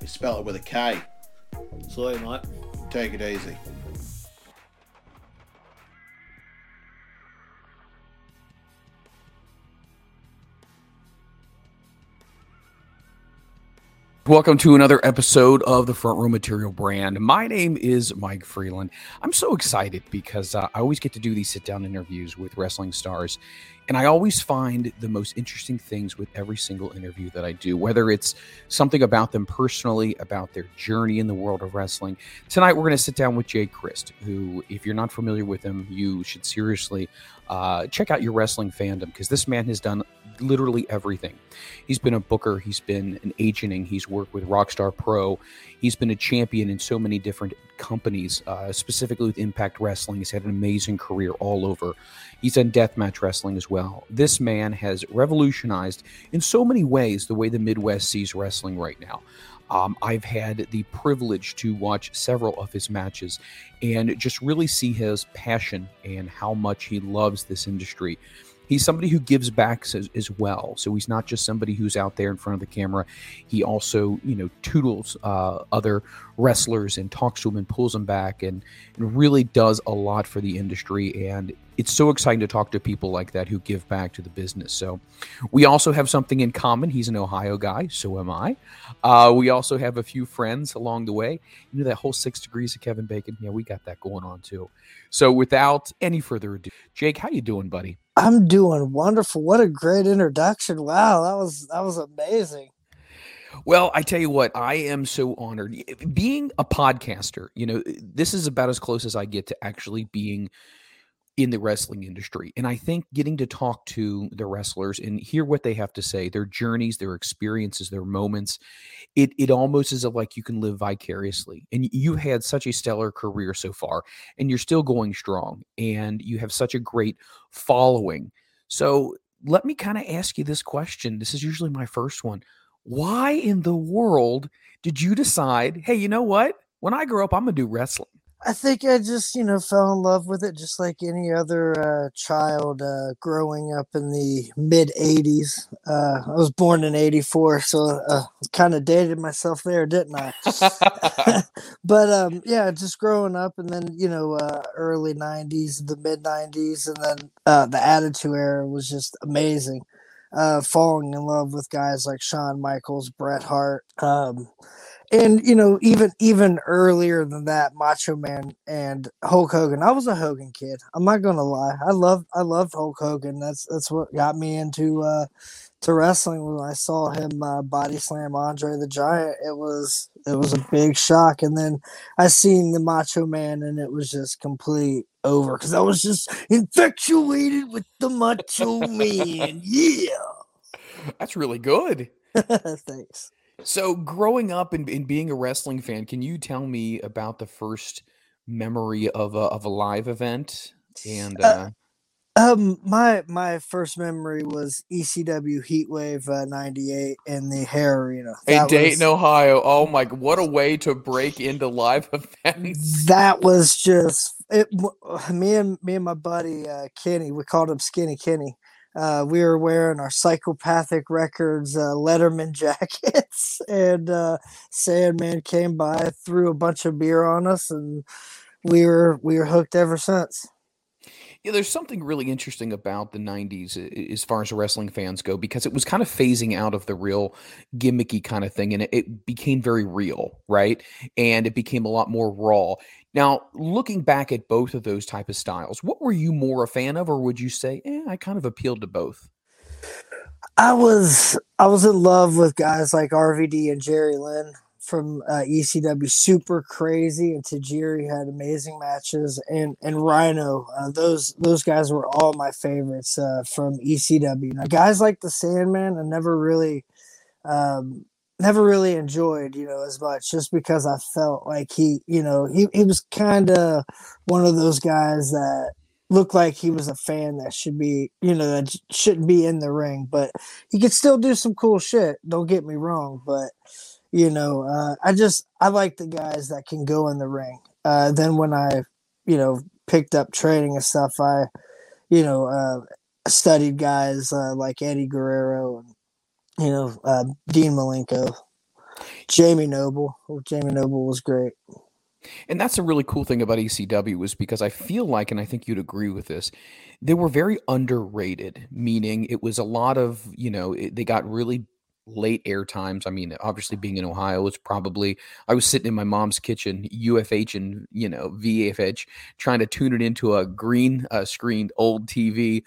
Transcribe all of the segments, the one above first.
We spell it with a K. So, mate. Take it easy. Welcome to another episode of the Front Row Material brand. My name is Mike Freland. I'm so excited because uh, I always get to do these sit down interviews with wrestling stars. And I always find the most interesting things with every single interview that I do, whether it's something about them personally, about their journey in the world of wrestling. Tonight, we're going to sit down with Jay Crist, who, if you're not familiar with him, you should seriously uh, check out your wrestling fandom because this man has done literally everything. He's been a booker, he's been an agenting, he's worked with Rockstar Pro, he's been a champion in so many different companies, uh, specifically with Impact Wrestling. He's had an amazing career all over. He's done deathmatch wrestling as well. This man has revolutionized in so many ways the way the Midwest sees wrestling right now. Um, I've had the privilege to watch several of his matches and just really see his passion and how much he loves this industry. He's somebody who gives back as, as well. So he's not just somebody who's out there in front of the camera. He also, you know, toodles uh, other wrestlers and talks to them and pulls them back and, and really does a lot for the industry. And it's so exciting to talk to people like that who give back to the business. So we also have something in common. He's an Ohio guy, so am I. Uh, we also have a few friends along the way. You know that whole six degrees of Kevin Bacon. Yeah, we got that going on too. So without any further ado, Jake, how you doing, buddy? I'm doing wonderful. What a great introduction. Wow, that was that was amazing. Well, I tell you what, I am so honored. Being a podcaster, you know, this is about as close as I get to actually being in the wrestling industry. And I think getting to talk to the wrestlers and hear what they have to say, their journeys, their experiences, their moments, it it almost is like you can live vicariously. And you had such a stellar career so far, and you're still going strong, and you have such a great following. So let me kind of ask you this question. This is usually my first one. Why in the world did you decide, hey, you know what? When I grow up, I'm gonna do wrestling? I think I just, you know, fell in love with it just like any other uh, child uh, growing up in the mid 80s. Uh, I was born in 84, so uh, kind of dated myself there, didn't I? but um, yeah, just growing up and then, you know, uh, early 90s, the mid 90s, and then uh, the Attitude Era was just amazing. uh, falling in love with guys like Shawn Michaels, Bret Hart, um, and you know even even earlier than that, Macho Man and Hulk Hogan. I was a Hogan kid. I'm not gonna lie. I love I loved Hulk Hogan. That's that's what got me into uh, to wrestling when I saw him uh, body slam Andre the Giant. It was it was a big shock, and then I seen the Macho Man, and it was just complete over because I was just infatuated with the Macho Man. Yeah, That's really good. thanks. So, growing up and, and being a wrestling fan, can you tell me about the first memory of a of a live event? And Uh, uh, Um, my my first memory was ECW Heatwave uh, '98 in the Hara Arena. in Dayton, was- Ohio, oh my! What a way to break into live events. that was just it. Me and me and my buddy uh, Kenny, we called him Skinny Kenny. Uh, we were wearing our Psychopathic Records uh, Letterman jackets, and uh, Sandman came by, threw a bunch of beer on us, and we were we were hooked ever since. Yeah, there's something really interesting about the 90s as far as wrestling fans go because it was kind of phasing out of the real gimmicky kind of thing and it, became very real, right? And it became a lot more raw. Now, looking back at both of those type of styles, what were you more a fan of or would you say, eh, I kind of appealed to both? I was I was in love with guys like RVD and Jerry Lynn from uh, ECW, super crazy, and Tajiri had amazing matches, and and Rhino. Uh, those those guys were all my favorites uh, from ECW. Now, guys like the Sandman, I never really. Um, never really enjoyed you know as much just because i felt like he you know he, he was kind of one of those guys that looked like he was a fan that should be you know that shouldn't be in the ring but he could still do some cool shit don't get me wrong but you know uh, i just i like the guys that can go in the ring. Uh, then when i you know picked up training and stuff i you know uh, studied guys uh, like eddie guerrero and you know uh, dean malenko jamie noble. Oh, jamie noble was great. And that's a really cool thing about ECW was because I feel like, and I think you'd agree with this, they were very underrated, meaning it was a lot of, you know, it, they got really late air times. I mean, obviously being in Ohio it's probably, I was sitting in my mom's kitchen, UFH and, you know, VFH, trying to tune it into a green uh, screened old TV.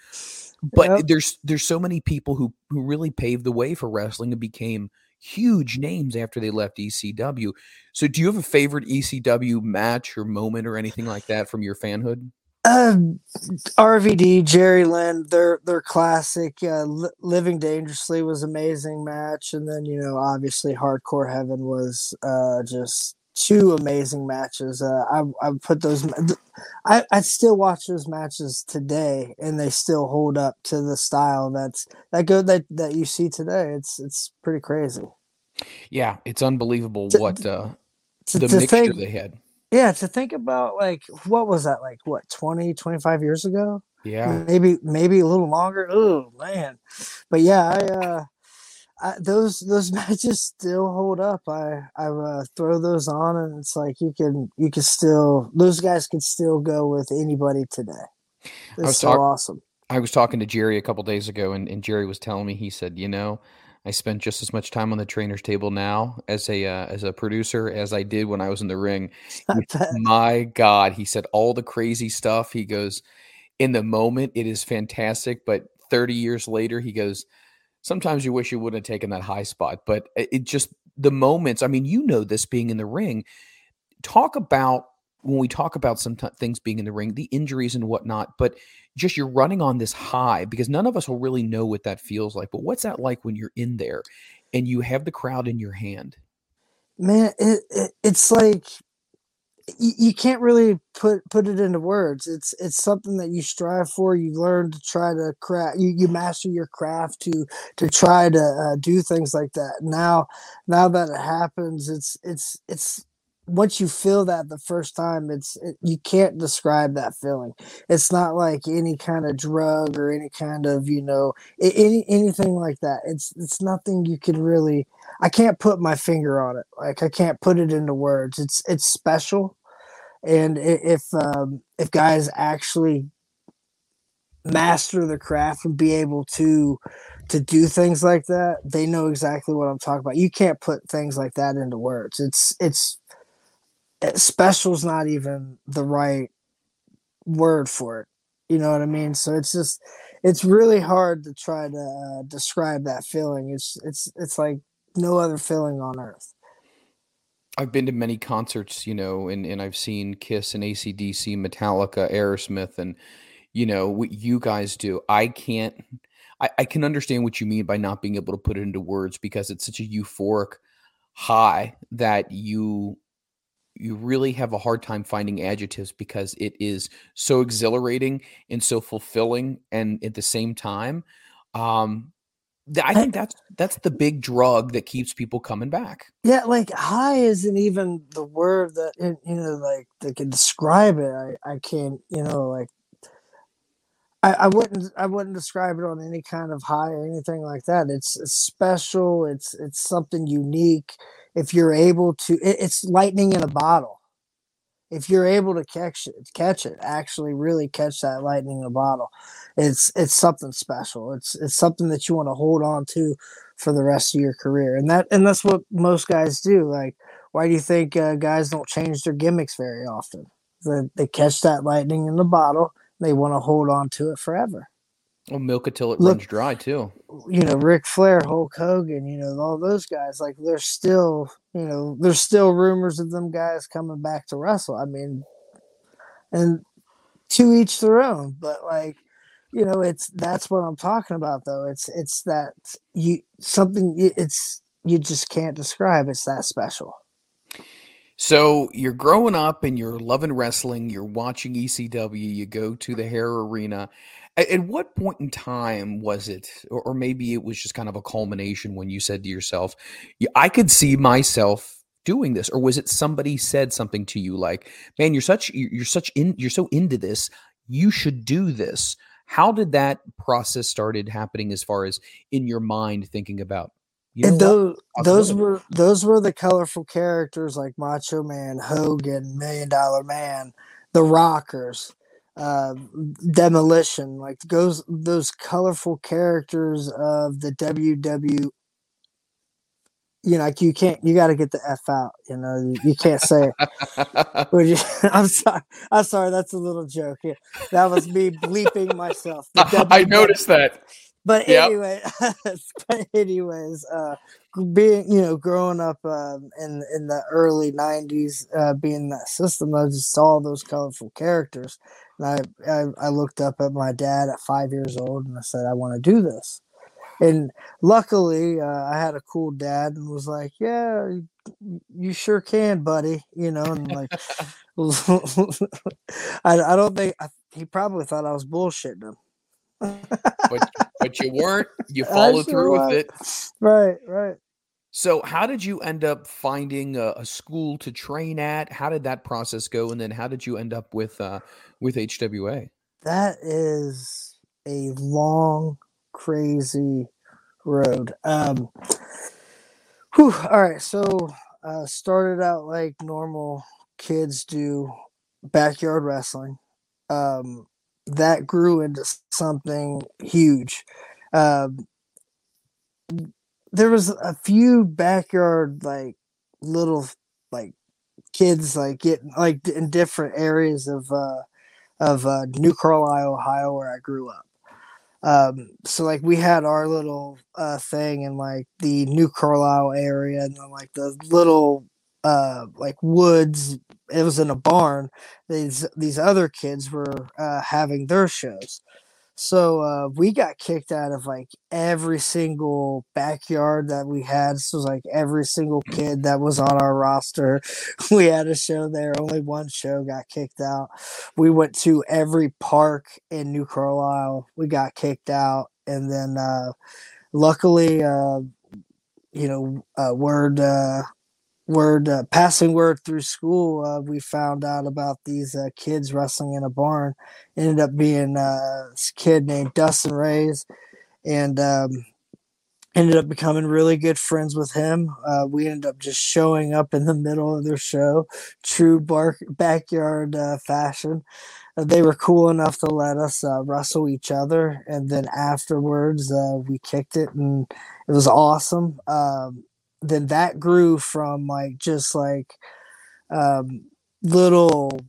But Yep. there's, there's so many people who, who really paved the way for wrestling and became huge names after they left ECW. So, do you have a favorite ECW match or moment or anything like that from your fanhood? Um, RVD, Jerry Lynn, their their classic uh, Li- "Living Dangerously" was amazing match, and then you know obviously Hardcore Heaven was uh, just two amazing matches. Uh, I I put those, I I still watch those matches today, and they still hold up to the style that's that good that that you see today. It's it's pretty crazy. Yeah, it's unbelievable To- what uh, To, the to mixture think, they had. Yeah, to think about like what was that like what 20, 25 years ago? Yeah, maybe maybe a little longer. Oh man, but yeah, I, uh, I those those matches still hold up. I I uh, throw those on, and it's like you can you can still those guys can still go with anybody today. It's so talk- awesome. I was talking to Jerry a couple days ago, and, and Jerry was telling me he said, you know, I spent just as much time on the trainer's table now as a uh, as a producer as I did when I was in the ring. I He- bet. My God, he said all the crazy stuff. He goes, in the moment, it is fantastic, but 30 years later, he goes, sometimes you wish you wouldn't have taken that high spot, but it just the moments. I mean, you know this being in the ring. Talk about when we talk about some t- things being in the ring, the injuries and whatnot, but just you're running on this high because none of us will really know what that feels like. But what's that like when you're in there and you have the crowd in your hand? Man, it, it it's like you, you can't really put put it into words. It's it's something that you strive for. You learn to try to craft. You, you master your craft to to try to uh, do things like that. Now, now that it happens, it's it's it's once you feel that the first time, it's it, you can't describe that feeling. It's not like any kind of drug or any kind of you know any anything like that. It's it's nothing you can really. I can't put my finger on it. Like I can't put it into words. It's it's special, and if um, if guys actually master the craft and be able to to do things like that, they know exactly what I'm talking about. You can't put things like that into words. It's it's special's not even the right word for it. You know what I mean? So it's just it's really hard to try to uh, describe that feeling. It's it's it's like no other feeling on earth. I've been to many concerts, you know, and, and I've seen Kiss and ACDC, Metallica, Aerosmith, and you know what you guys do. I can't. I, I can understand what you mean by not being able to put it into words because it's such a euphoric high that you you really have a hard time finding adjectives because it is so exhilarating and so fulfilling and at the same time um i think that's that's the big drug that keeps people coming back yeah like high isn't even the word that you know like that can describe it i i can't you know like I, I wouldn't I wouldn't describe it on any kind of high or anything like that. It's, it's special. It's it's something unique if you're able to it, it's lightning in a bottle. If you're able to catch it catch it actually really catch that lightning in a bottle it's it's something special. It's it's something that you want to hold on to for the rest of your career. And that and that's what most guys do. Like why do you think uh, guys don't change their gimmicks very often? They, they catch that lightning in the bottle they want to hold on to it forever well, milk it till it Look, runs dry too. You know, Ric Flair, Hulk Hogan, you know, all those guys. Like, they're still, you know, there's still rumors of them guys coming back to wrestle. I mean, and to each their own. But like, you know, it's that's what I'm talking about, though. It's it's that you something. It's you just can't describe. It's that special. So you're growing up and you're loving wrestling. You're watching ECW. You go to the Hara arena at, at what point in time was it, or, maybe it was just kind of a culmination when you said to yourself, "I could see myself doing this," or was it somebody said something to you like, "Man, you're such you're such in you're so into this, you should do this." How did that process started happening as far as in your mind thinking about you know those those were those were the colorful characters like Macho Man, Hogan, Million Dollar Man, the Rockers uh, demolition like those those colorful characters of the ww you know like you can't you got to get the f out you know you, you can't say it. You, i'm sorry i'm sorry that's a little joke yeah, that was me bleeping myself i noticed that. But yep. anyway but anyways uh being you know growing up uh, in in the early 90s uh being that system i just saw those colorful characters I, I, I looked up at my dad at five years old and I said, I want to do this. And luckily, uh, I had a cool dad and was like, "Yeah, you sure can, buddy." You know, and like, I, I don't think I, he probably thought I was bullshitting him. but but you weren't. You followed sure through was. with it. Right, right. So, how did you end up finding a, a, school to train at? How did that process go? And then, how did you end up with uh, with HWA? That is a long, crazy road. Um, whew, all right, so uh, started out like normal kids do, backyard wrestling. Um, that grew into something huge. Um, there was a few backyard like little like kids like getting like in different areas of uh of uh New Carlisle, Ohio where I grew up. Um so like we had our little uh thing in like the New Carlisle area and then like the little uh like woods. It was in a barn. These these other kids were uh having their shows so uh, we got kicked out of like every single backyard that we had. This was like every single kid that was on our roster. We had a show there. Only one show got kicked out. We went to every park in New Carlisle. We got kicked out, and then uh, luckily, uh, you know, uh, word uh, word uh, passing word through school uh, we found out about these uh, kids wrestling in a barn. Ended up being uh, this kid named dustin rays and um, ended up becoming really good friends with him. Uh, we ended up just showing up in the middle of their show true bark backyard uh, fashion. They were cool enough to let us wrestle each other, and then afterwards we kicked it, and it was awesome. Um, then that grew from like just like um, little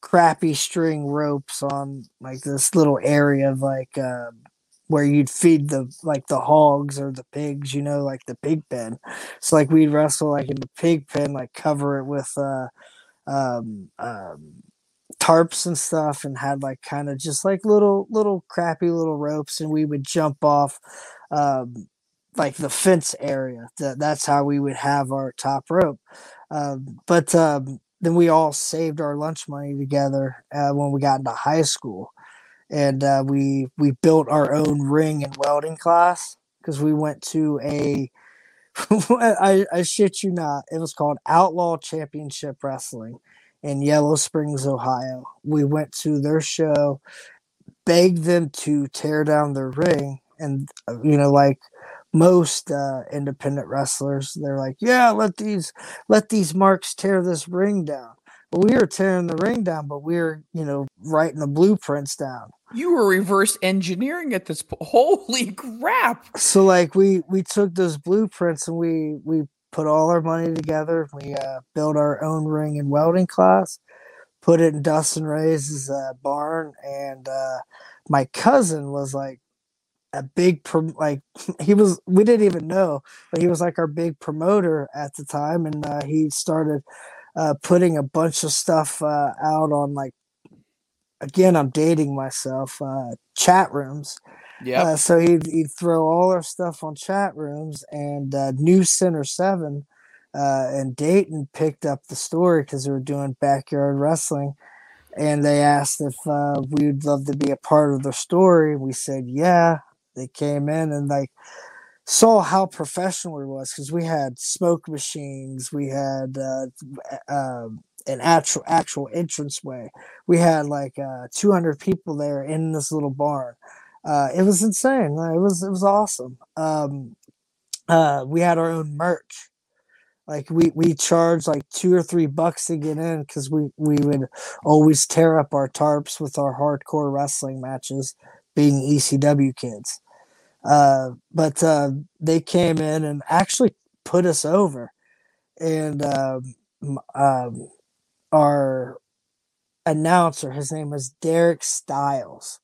crappy string ropes on like this little area of like uh, where you'd feed the like the hogs or the pigs, you know, like the pig pen. So like we'd wrestle like in the pig pen, like cover it with uh, um, um, tarps and stuff, and had like kind of just like little little crappy little ropes, and we would jump off. Um, like the fence area. That that's how we would have our top rope. Um, but um, then we all saved our lunch money together uh, when we got into high school, and uh, we we built our own ring and welding class because we went to a. I, I shit you not. It was called Outlaw Championship Wrestling in Yellow Springs, Ohio. We went to their show, begged them to tear down their ring, and uh, you know, like most uh, independent wrestlers, they're like, "Yeah, let these let these marks tear this ring down." But we were tearing the ring down, but we are you know, writing the blueprints down. You were reverse engineering at this. Po- Holy crap! So like we we took those blueprints and we we put all our money together. We uh, built our own ring and welding class, put it in Dustin Ray's uh, barn, and uh, my cousin was like a big prom- like he was we didn't even know but he was like our big promoter at the time and uh, he started uh, putting a bunch of stuff uh, out on like again i'm dating myself uh, chat rooms. Yeah. uh, so he'd, he'd throw all our stuff on chat rooms and uh, News Center 7 uh, and dayton picked up the story because they were doing backyard wrestling and they asked if uh, we'd love to be a part of the story. We said yeah they came in and like saw how professional it was because we had smoke machines, we had uh, uh, an actual actual entranceway, we had like uh, 200 people there in this little barn. Uh, it was insane. It was it was awesome. Um, uh, we had our own merch. Like we we charged like two or three bucks to get in because we we would always tear up our tarps with our hardcore wrestling matches, being ECW kids. Uh, but uh, they came in and actually put us over, and um, um, our announcer, his name was Derek Styles.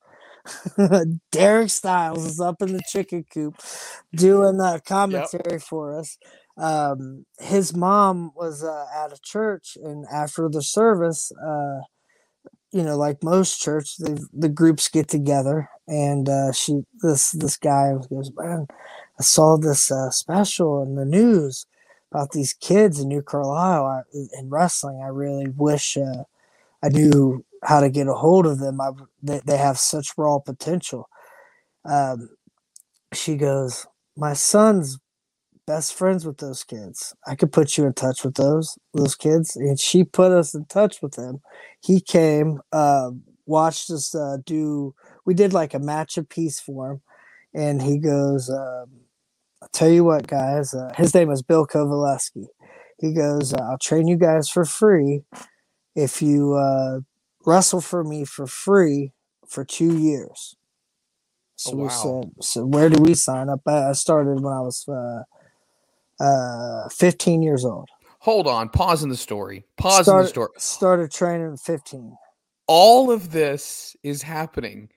Derek Styles is up in the chicken coop doing the commentary for us. Um, his mom was uh, at a church, and after the service, uh, you know, like most church, the the groups get together, and uh, she this this guy goes, man, I saw this uh, special in the news about these kids in New Carlisle in wrestling. I really wish uh, I knew how to get a hold of them. I they, they have such raw potential. Um, she goes, my son's best friends with those kids. I could put you in touch with those those kids, and she put us in touch with them. He came, uh, watched us uh, do. We did like a match of peace for him, and he goes, um, "I'll tell you what, guys. Uh, his name is Bill Kovaleski. He goes, uh, I'll train you guys for free if you uh, wrestle for me for free for two years." So Oh, we said, "So where do we sign up?" I I started when I was uh, uh, 15 years old. Hold on. Pause in the story. Pause in the story. Started training at 15. All of this is happening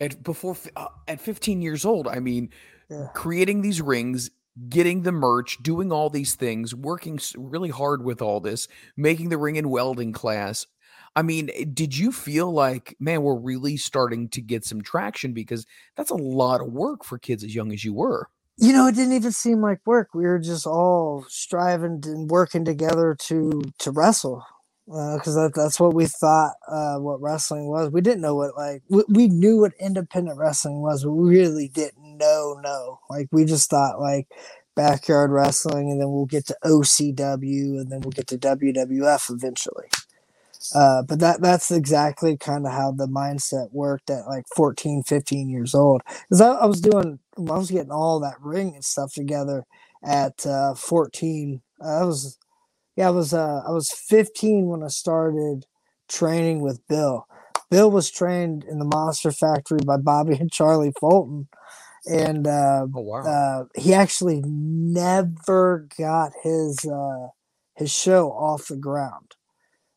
at before uh, at 15 years old. I mean, Yeah. creating these rings, getting the merch, doing all these things, working really hard with all this, making the ring and welding class. I mean, eh, did you feel like, man, we're really starting to get some traction because that's a lot of work for kids as young as you were? You know, it didn't even seem like work. We were just all striving and working together to to wrestle, because that, that's what we thought uh, what wrestling was. We didn't know what like we, we knew what independent wrestling was, but we really didn't know. No, like we just thought like backyard wrestling, and then we'll get to OCW, and then we'll get to WWF eventually. Uh, but that that's exactly kind of how the mindset worked at like 14 15 years old because I, I was doing i was getting all that ring and stuff together at uh, 14 i was yeah i was uh, i was 15 when i started training with bill Bill was trained in the Monster Factory by Bobby and Charlie Fulton, and uh, Oh wow. uh, he actually never got his uh, his show off the ground.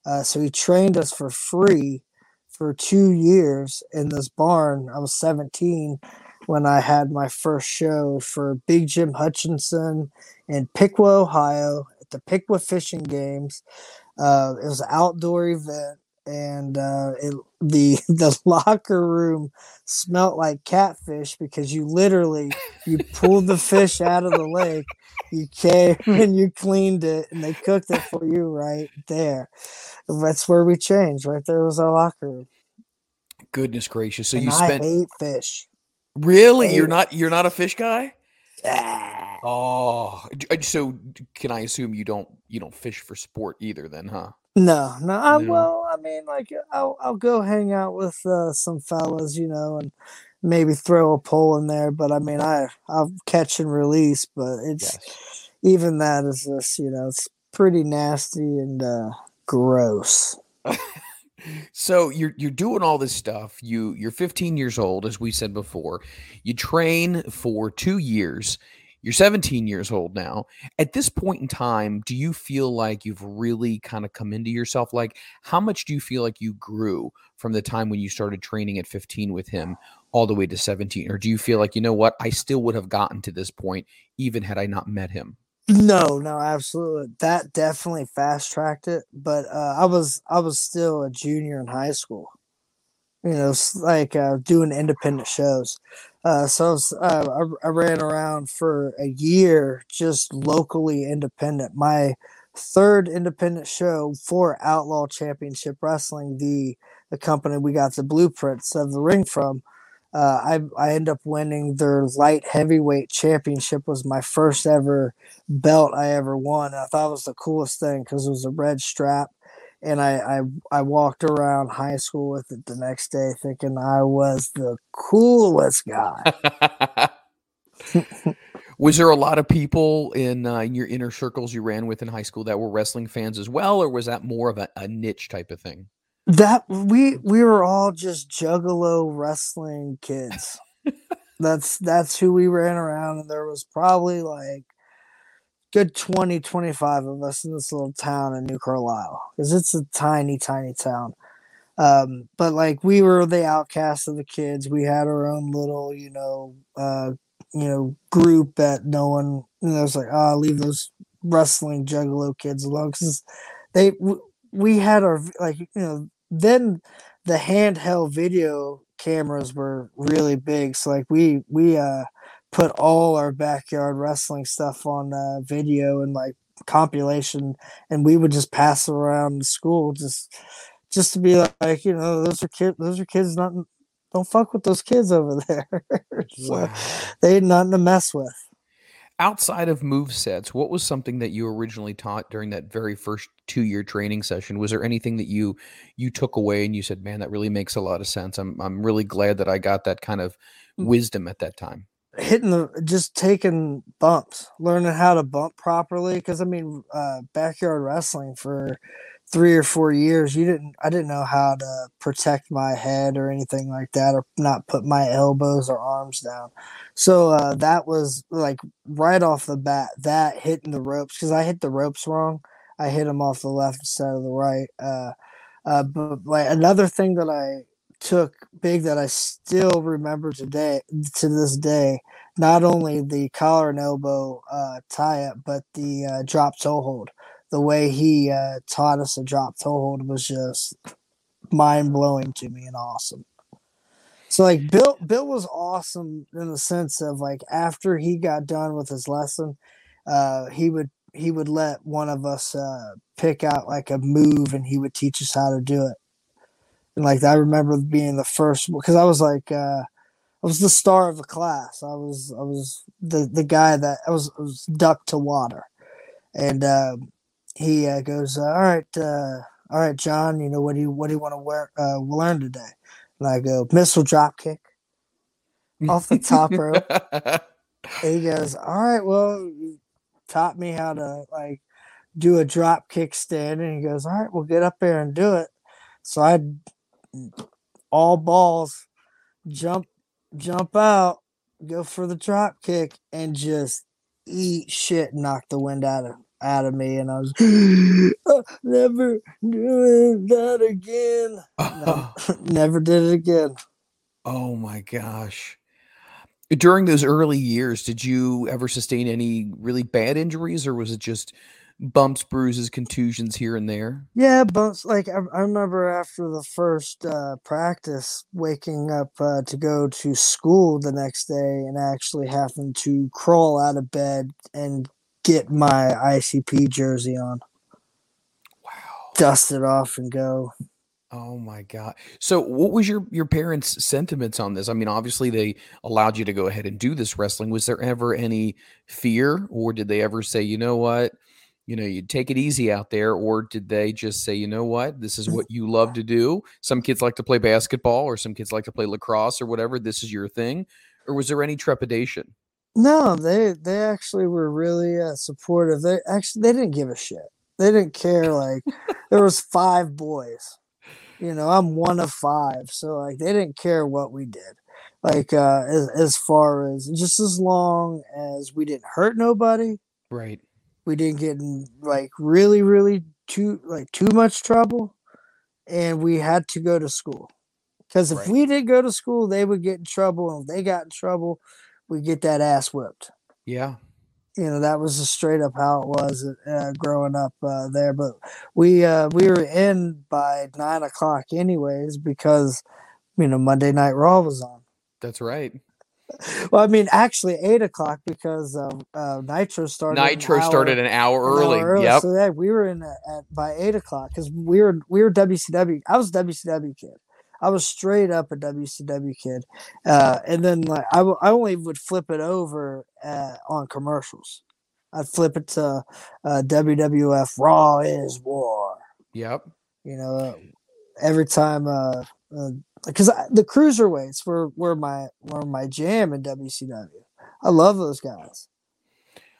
Uh, so he trained us for free for two years in this barn. I was 17 when I had my first show for Big Jim Hutchinson in Piqua, Ohio, the Piqua Fishing Games. Uh, it was an outdoor event, and uh, it, the the locker room smelt like catfish because you literally you pulled the fish out of the lake, you came and you cleaned it, and they cooked it for you right there. That's where we changed. Right there was our locker room. Goodness gracious. So and you I spent hate fish. really? You're hate- not you're not a fish guy? Ah. Oh, uh, so can I assume you don't you don't fish for sport either then, huh? No, no. I, No. Well, I mean, like I'll I'll go hang out with uh, some fellas, you know, and maybe throw a pole in there. But I mean, I I'll catch and release. But it's Yes. even that is just you know it's pretty nasty and uh, gross. So you're you're doing all this stuff. You you're 15 years old, as we said before. You train for two years. You're 17 years old now. At this point in time, do you feel like you've really kind of come into yourself? Like, how much do you feel like you grew from the time when you started training at 15 with him all the way to 17? Or do you feel like, you know what, I still would have gotten to this point even had I not met him? No, no, absolutely. That definitely fast tracked it. But uh, I was I was still a junior in high school. You know, like uh, doing independent shows. Uh, so uh, I, I ran around for a year just locally independent. My third independent show for Outlaw Championship Wrestling, the the company we got the blueprints of the ring from. Uh, I I ended up winning their light heavyweight championship. Was my first ever belt I ever won. I thought it was the coolest thing because it was a red strap, and I, I I walked around high school with it the next day, thinking I was the coolest guy. Was there a lot of people in, uh, in your inner circles you ran with in high school that were wrestling fans as well, or was that more of a, a niche type of thing? that we we were all just juggalo wrestling kids. that's that's who we ran around, and there was probably like good 20 25 of us in this little town in new carlisle because it's a tiny tiny town. Um but like we were the outcasts of the kids. We had our own little you know uh you know group that no one you know was like oh leave those wrestling juggalo kids alone because they we had our like you know then the handheld video cameras were really big. So like we we uh put all our backyard wrestling stuff on uh, video and like compilation and we would just pass around the school just just to be like you know those are kids those are kids not don't fuck with those kids over there So they ain't nothing to mess with Outside of move sets, what was something that you originally taught during that very first two year training session? Was there anything that you you took away and you said, "Man, that really makes a lot of sense." I'm I'm really glad that I got that kind of Mm. wisdom at that time. Hitting the just taking bumps learning how to bump properly because i mean uh backyard wrestling for three or four years you didn't i didn't know how to protect my head or anything like that or not put my elbows or arms down. So uh that was like right off the bat that hitting the ropes because i hit the ropes wrong i hit them off the left instead of the right uh uh but like another thing that i took big that i still remember today to this day not only the collar and elbow uh, tie up, but the uh, drop toe hold. The way he uh, taught us a drop toe hold was just mind blowing to me and awesome. So like Bill, Bill was awesome in the sense of like after he got done with his lesson, uh, he would he would let one of us uh, pick out like a move and he would teach us how to do it. And like I remember being the first because I was like. Uh, I was the star of the class. I was I was the the guy that I was, I was ducked to water, and uh, he uh, goes, "All right, uh, all right, John. You know what do you what do you want to wear, uh, learn today?" And I go, "Missile drop kick off the top rope." And he goes, "All right, well, you taught me how to like do a drop kick stand." And he goes, "All right, we'll get up there and do it." So I all balls, jump, jump out, go for the drop kick, and just eat shit, knock the wind out of out of me, and I was uh, never doing that again. No, never did it again. Oh my gosh. During those early years, did you ever sustain any really bad injuries or was it just bumps, bruises, contusions here and there? Yeah, bumps. Like I, I remember after the first uh, practice, waking up uh, to go to school the next day and actually having to crawl out of bed and get my ICP jersey on, Wow. dust it off, and go. Oh my god. So what was your your parents' sentiments on this? I mean, obviously they allowed you to go ahead and do this wrestling. Was there ever any fear or did they ever say, "You know what? You know, you take it easy out there," or did they just say, "You know what? This is what you love to do." Some kids like to play basketball or some kids like to play lacrosse or whatever. This is your thing. Or was there any trepidation? No, they they actually were really uh, supportive. They actually they didn't give a shit. They didn't care. Like there was five boys. You know, I'm one of five, so like they didn't care what we did. Like uh, as as far as just as long as we didn't hurt nobody, Right. We didn't get in like really really too like too much trouble, and we had to go to school. Because if Right. we didn't go to school, they would get in trouble, and if they got in trouble, we get that ass whipped Yeah. you know that was just straight up how it was uh, growing up uh, there but we uh, we were in by nine o'clock anyways because you know monday night raw was on That's right. Well i mean actually eight o'clock because uh, uh, nitro started an Nitro hour- started an hour an early. hour early. Yep. so that we were in at, at by eight o'clock because we were we were wcw i was a wcw kid I was straight up a WCW kid, uh, and then like I, w- I only would flip it over uh, on commercials. I'd flip it to uh, WWF Raw is War. Yep. You know, uh, every time uh, because the cruiserweights were were my were my jam in WCW. I love those guys.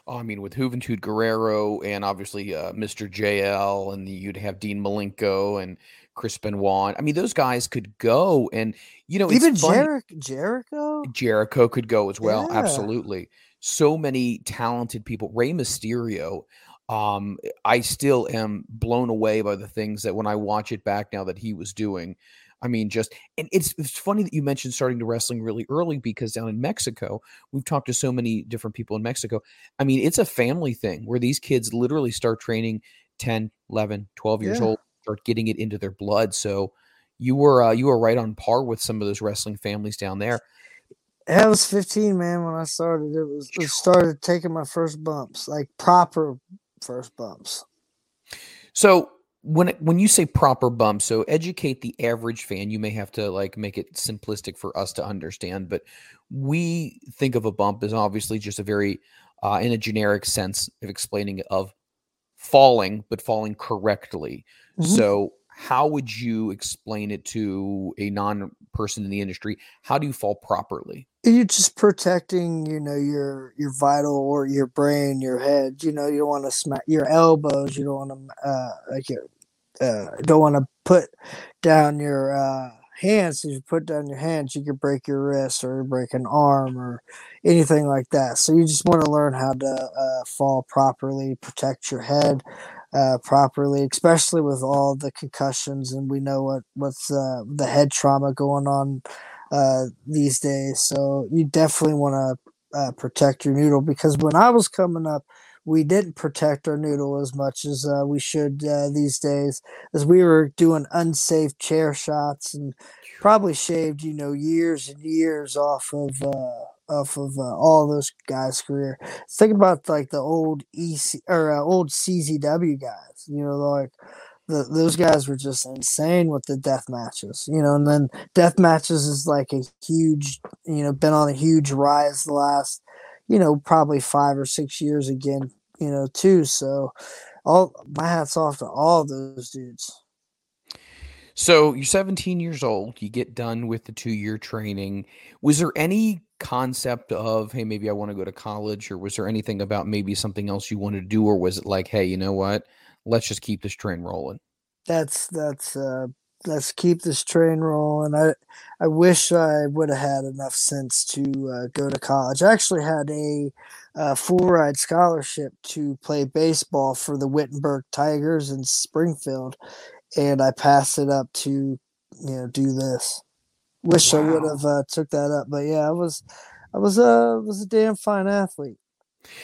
Oh, I mean, with Juventud Guerrero and obviously uh, Mr. JL, and you'd have Dean Malenko and Chris Benoit. I mean, those guys could go, and you know, Even Jericho, Jericho. Jericho could go as well. Yeah. Absolutely. So many talented people. Rey Mysterio. Um, I still am blown away by the things that when I watch it back now that he was doing. I mean, just and it's it's funny that you mentioned starting to wrestling really early because down in Mexico, we've talked to so many different people in Mexico. I mean, it's a family thing where these kids literally start training 10, 11, 12 years Yeah. old, start getting it into their blood. So you were uh, you were right on par with some of those wrestling families down there. I was 15, man, when I started. It was it started taking my first bumps, like proper first bumps. So when when you say proper bump, so educate the average fan. You may have to like make it simplistic for us to understand, but we think of a bump as obviously just a very uh, in a generic sense of explaining of falling, but falling correctly. Mhm. So how would you explain it to a non-person in the industry? How do you fall properly? You're just protecting, you know, your your vital or your brain, your head. You know, you don't want to smack your elbows. You don't want to uh like your uh don't want to put down your uh hands. If you put down your hands, you could break your wrist or break an arm or anything like that. So you just want to learn how to uh, fall properly, protect your head uh, properly, especially with all the concussions. And we know what what's uh, the head trauma going on uh, these days. So you definitely want to uh, protect your noodle because when I was coming up, we didn't protect our noodle as much as uh, we should uh, these days, as we were doing unsafe chair shots and probably shaved, you know, years and years off of uh, off of uh, all those guys' career. Think about like the old EC or uh, old CZW guys. You know, like the, those guys were just insane with the death matches. You know, and then death matches is like a huge, you know, been on a huge rise the last, you know, probably five or six years again. You know, too. So, all my hats off to all those dudes. So you're 17 years old. You get done with the two year training. Was there any concept of, hey, maybe I want to go to college, or was there anything about maybe something else you wanted to do, or was it like, hey, you know what? Let's just keep this train rolling. That's that's uh let's keep this train rolling. I I wish I would have had enough sense to uh, go to college. I actually had a uh, full ride scholarship to play baseball for the Wittenberg Tigers in Springfield, and I passed it up to you know do this. Wish I would have uh, took that up, but yeah, I was I was a was a damn fine athlete.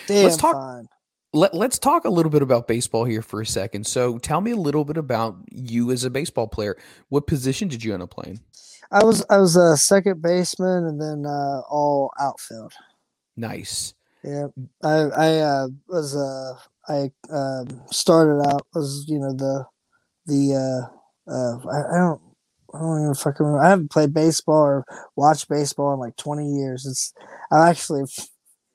Damn Let's talk- fine. Let, let's talk a little bit about baseball here for a second. So, tell me a little bit about you as a baseball player. What position did you end up playing? I was I was a second baseman and then uh, all outfield. Nice. Yeah, I I uh, was uh I um, started out as you know the the uh uh I, I don't I don't even fucking remember. I haven't played baseball or watched baseball in like twenty years. It's I'm actually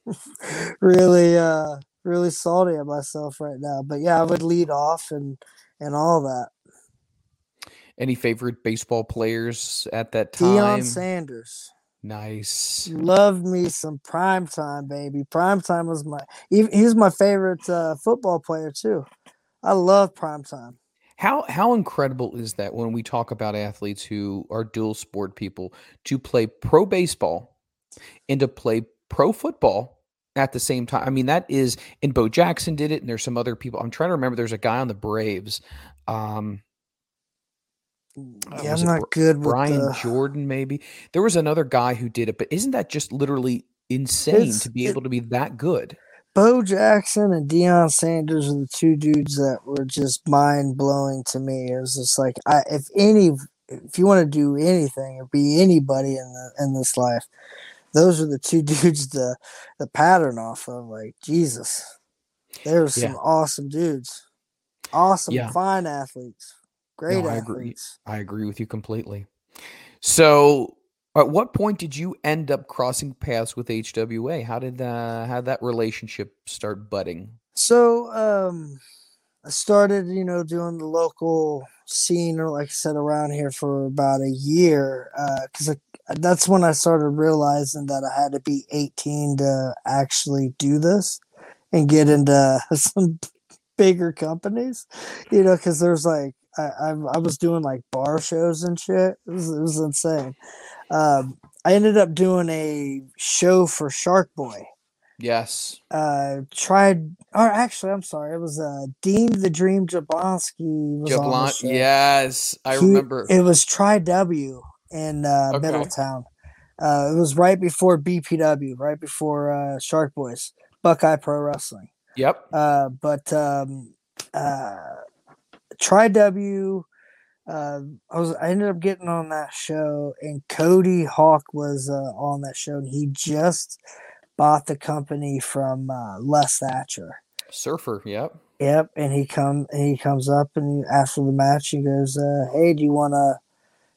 really uh really salty at myself right now. But yeah, I would lead off and and all that. Any favorite baseball players at that time? Deion Sanders. Nice. Love me some prime time, baby. Prime time was my he, he's my favorite uh, football player too. I love prime time. How how incredible is that when we talk about athletes who are dual sport people to play pro baseball and to play pro football at the same time? I mean, that is and Bo Jackson did it, and there's some other people. I'm trying to remember. There's a guy on the Braves. Um, uh, Yeah, I'm not Br- good with Brian the, Jordan, maybe. There was another guy who did it, but isn't that just literally insane It's- to be it- able to be that good? Bo Jackson and Deion Sanders are the two dudes that were just mind blowing to me. It was just like I if any if you want to do anything or be anybody in the in this life, those are the two dudes the the pattern off of. Like Jesus, they were some Yeah. awesome dudes, awesome Yeah. fine athletes, great I agree. I agree with you completely. So, at what point did you end up crossing paths with HWA? How did uh, how that relationship start budding? So um I started, you know, doing the local scene or like I said around here for about a year uh cuz that's when I started realizing that I had to be 18 to actually do this and get into some bigger companies, you know, cuz there's like I, I I was doing like bar shows and shit. It was, it was insane. Um I ended up doing a show for Shark Boy Yes. uh tried or actually I'm sorry, it was uh Dean the Dream Jablonski was Jablon- yes, I He- remember. It was Tri W in uh Okay. Middletown. Uh it was right before BPW, right before uh Shark Boys, Buckeye Pro Wrestling. yep. Uh but um uh Tri W uh, I was I ended up getting on that show and Cody Hawk was uh, on that show and he just bought the company from uh, Les Thatcher. Surfer. Yep. Yep, and he come and he comes up and after the match he goes, uh, "Hey, do you want to?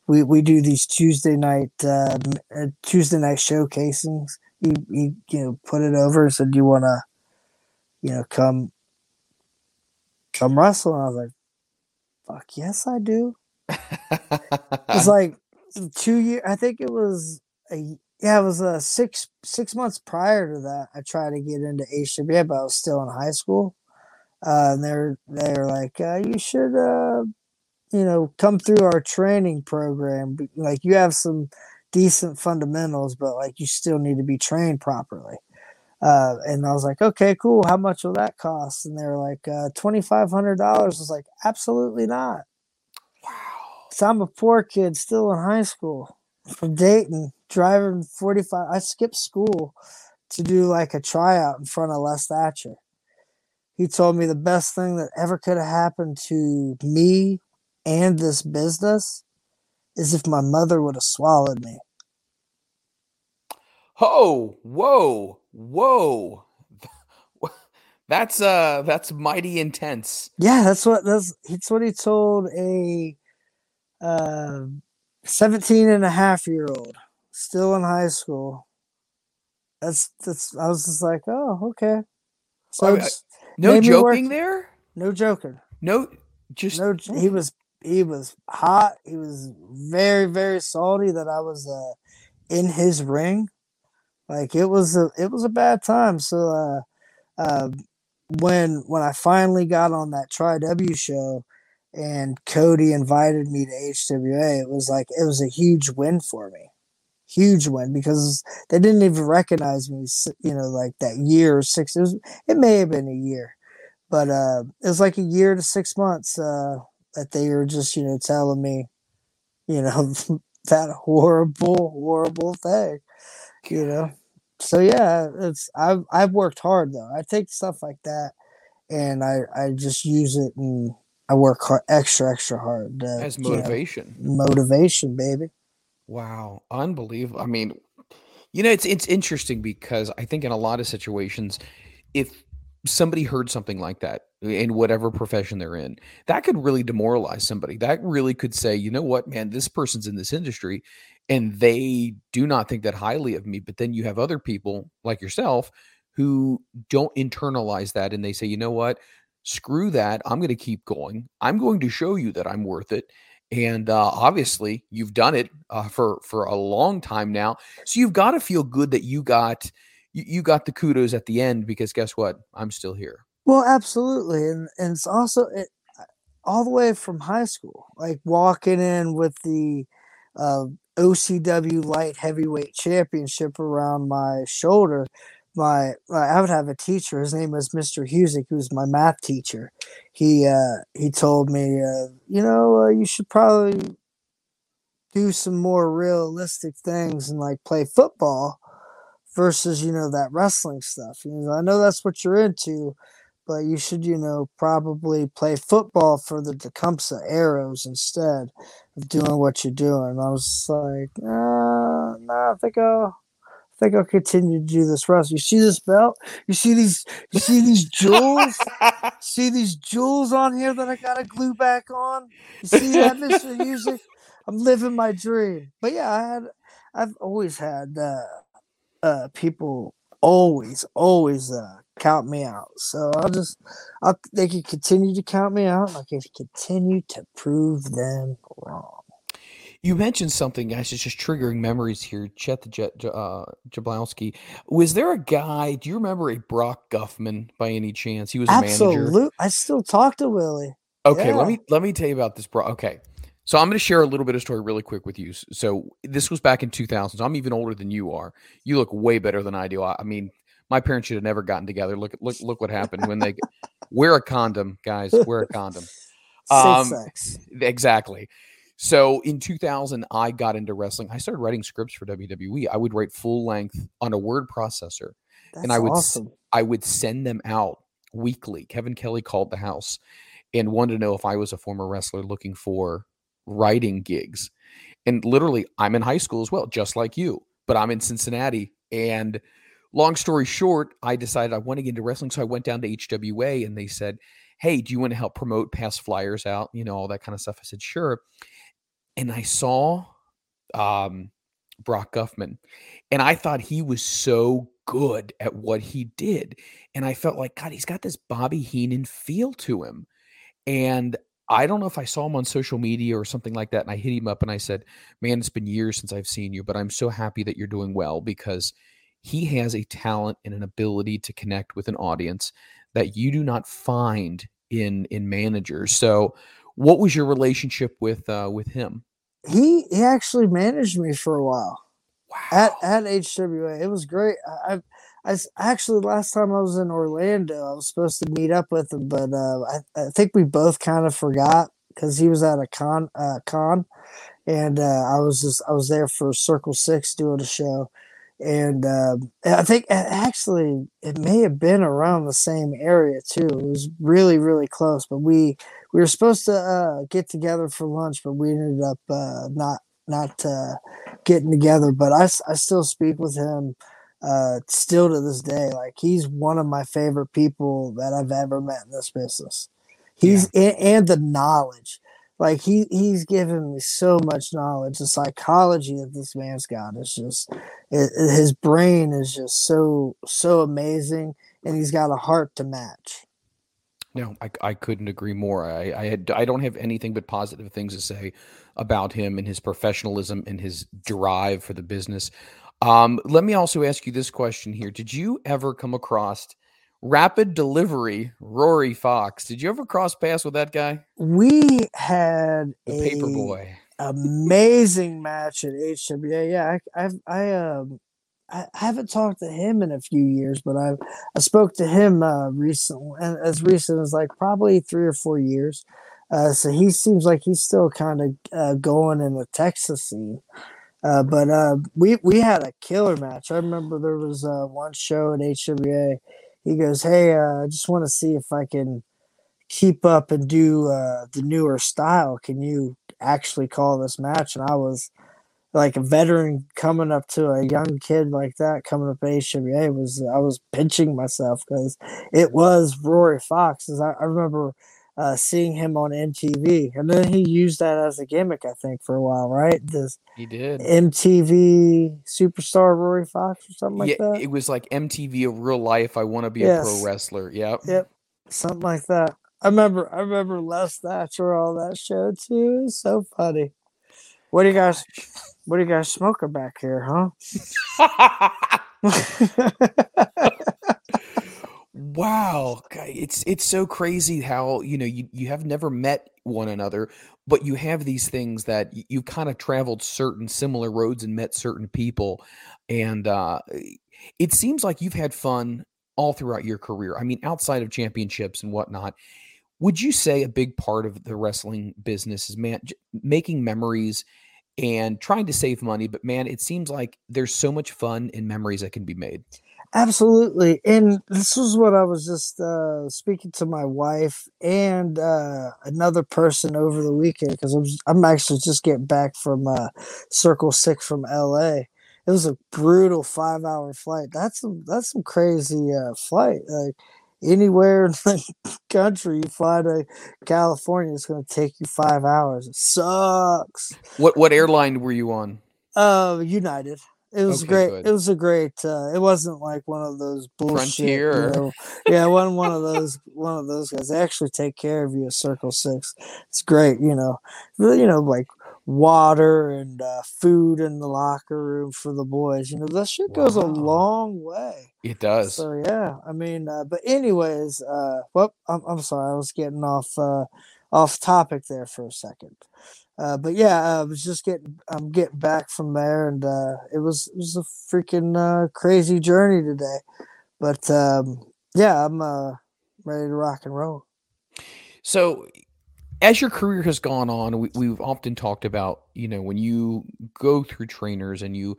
We we do these Tuesday night uh, uh, Tuesday night showcasings. He, he you know put it over and said, "Do you want to, you know, come come wrestle?" And I was like, "Fuck yes, I do." It's like two year. I think it was a yeah, it was a six six months prior to that. I tried to get into HWA, but I was still in high school. Uh, and they're they're like, uh, you should uh, you know come through our training program. Like you have some decent fundamentals, but like you still need to be trained properly. Uh, and I was like, okay, cool. How much will that cost? And they were like, uh, twenty five hundred dollars. I was like, absolutely not. wow. So I'm a poor kid still in high school from Dayton, driving 45. I skipped school to do like a tryout in front of Les Thatcher. He told me the best thing that ever could have happened to me and this business is if my mother would have swallowed me. Oh, whoa, whoa. That's uh that's mighty intense. Yeah, that's what that's, that's what he told a uh, 17 and a half year old still in high school. That's that's I was just like, oh, okay. So Oh, No joking there? no joking. No just No, he was he was hot. He was very very salty that I was uh, in his ring. Like it was a it was a bad time. So uh, uh, when when I finally got on that Tri W show, and Cody invited me to HWA, it was like it was a huge win for me. Huge win because they didn't even recognize me, you know, like that year or six. It, was, it may have been a year, but uh, it was like a year to six months uh, that they were just, you know, telling me, you know, that horrible, horrible thing, you know. So yeah, it's I've I've worked hard though. I take stuff like that and I I just use it and I work hard, extra extra hard uh, as motivation. You know, motivation, baby. Wow, unbelievable. I mean, you know, it's it's interesting because I think in a lot of situations, if somebody heard something like that in whatever profession they're in, that could really demoralize somebody. That really could say, you know what, man, this person's in this industry and they do not think that highly of me. But then you have other people like yourself who don't internalize that and they say, you know what, screw that. I'm going to keep going. I'm going to show you that I'm worth it. And uh, obviously, you've done it uh, for for a long time now, so you've got to feel good that you got you, you got the kudos at the end because guess what? I'm still here. Well, absolutely, and and it's also it, all the way from high school, like walking in with the uh, OCW light heavyweight championship around my shoulder my I would have a teacher. His name was Mr. Husick, who was my math teacher. He uh, he told me, uh, you know, uh, you should probably do some more realistic things and like play football versus you know that wrestling stuff. You know, I know that's what you're into, but you should you know probably play football for the Tecumseh Arrows instead of doing what you're doing. I was like, nah, nah, I think I'll I think I'll continue to do this wrestling. You see this belt? You see these you see these jewels? see these jewels on here that I gotta glue back on? You see that, Mr. Husick? I'm living my dream. But yeah, I had I've always had uh uh people always, always uh count me out. So I'll just I'll they can continue to count me out I can continue to prove them wrong. You mentioned something, guys. It's just triggering memories here. Chet the Jet uh, Jablonski. Was there a guy? Do you remember a Brock Guffman by any chance? He was a Absolute. manager. I still talk to Willie. Okay, yeah. let me let me tell you about this, bro. Okay, so I'm going to share a little bit of story really quick with you. So this was back in 2000. So I'm even older than you are. You look way better than I do. I, I mean, my parents should have never gotten together. Look look look what happened when they wear a condom, guys. Wear a condom. Um, sex. Exactly. So in 2000, I got into wrestling. I started writing scripts for WWE. I would write full length on a word processor, That's and I would awesome. I would send them out weekly. Kevin Kelly called the house and wanted to know if I was a former wrestler looking for writing gigs. And literally, I'm in high school as well, just like you, but I'm in Cincinnati. And long story short, I decided I want to get into wrestling. So I went down to HWA and they said, Hey, do you want to help promote, pass flyers out, you know, all that kind of stuff? I said, Sure and I saw um, Brock Guffman, and I thought he was so good at what he did, and I felt like God, he's got this Bobby Heenan feel to him, and I don't know if I saw him on social media or something like that, and I hit him up and I said, "Man, it's been years since I've seen you, but I'm so happy that you're doing well because." He has a talent and an ability to connect with an audience that you do not find in in managers. So what was your relationship with uh, with him? He he actually managed me for a while. Wow. At at HWA, it was great. I, I actually last time I was in Orlando, I was supposed to meet up with him, but uh, I, I think we both kind of forgot because he was at a con uh, con, and uh, I was just I was there for Circle Six doing a show, and uh, I think actually it may have been around the same area too. It was really really close, but we we were supposed to uh, get together for lunch, but we ended up uh, not not uh, getting together. But I, I still speak with him uh, still to this day. Like he's one of my favorite people that I've ever met in this business. He's yeah. and, and the knowledge like he he's given me so much knowledge the psychology that this man's got is just it, his brain is just so so amazing and he's got a heart to match no i, I couldn't agree more I, I had i don't have anything but positive things to say about him and his professionalism and his drive for the business um, let me also ask you this question here did you ever come across Rapid Delivery, Rory Fox. Did you ever cross paths with that guy? We had The a paper boy. amazing match at HWA. Yeah, I I've, I um I haven't talked to him in a few years, but I I spoke to him uh recently, and as recent as like probably three or four years. Uh, so he seems like he's still kind of uh, going in the Texas scene. Uh, but uh, we we had a killer match. I remember there was uh, one show at HWA. He goes, "Hey, uh, I just want to see if I can keep up and do uh, the newer style. Can you actually call this match?" And I was like a veteran coming up to a young kid like that coming up at HWA was I was pinching myself because it was Rory Fox. I, I remember uh, seeing him on MTV, and then he used that as a gimmick. I think for a while, right? This He did. MTV superstar Rory Fox or something like that. it was like MTV of real life. I want to be a pro wrestler. Yep. Yep, something like that. I remember. I remember Les Thatcher all that show too. So funny. What do you guys? What are you guys smoking back here, huh? wow, it's it's so crazy how you know you you have never met one another, but you have these things that y- you've kind of traveled certain similar roads and met certain people, and uh, it seems like you've had fun all throughout your career. I mean, outside of championships and whatnot. Would you say a big part of the wrestling business is man making memories and trying to save money? But man, it seems like there's so much fun and memories that can be made. Absolutely. And this was what I was just uh, speaking to my wife and uh, another person over the weekend because I'm, I'm actually just getting back from uh, Circle Six from LA. It was a brutal five hour flight. That's some, that's some crazy uh, flight. Like anywhere in the country you fly to California, it's going to take you five hours. It sucks. What what airline were you on? Uh, United. It was Okay, great. good. It was a great. Uh, it wasn't like one of those bullshit. You know, yeah, it wasn't one of those. One of those guys. They actually take care of you at Circle Six. It's great. You know, you know, like water and uh, food in the locker room for the boys. You know, that shit goes a long way. It does. So yeah, I mean, uh, but anyways, uh, well, I'm I'm sorry, I was getting off uh, off topic there for a second. Uh, but yeah, I was just getting I'm getting back from there, and uh, it was it was a freaking uh, crazy journey today. But um, yeah, I'm uh, ready to rock and roll. So, as your career has gone on, we, we've often talked about, you know, when you go through trainers and you,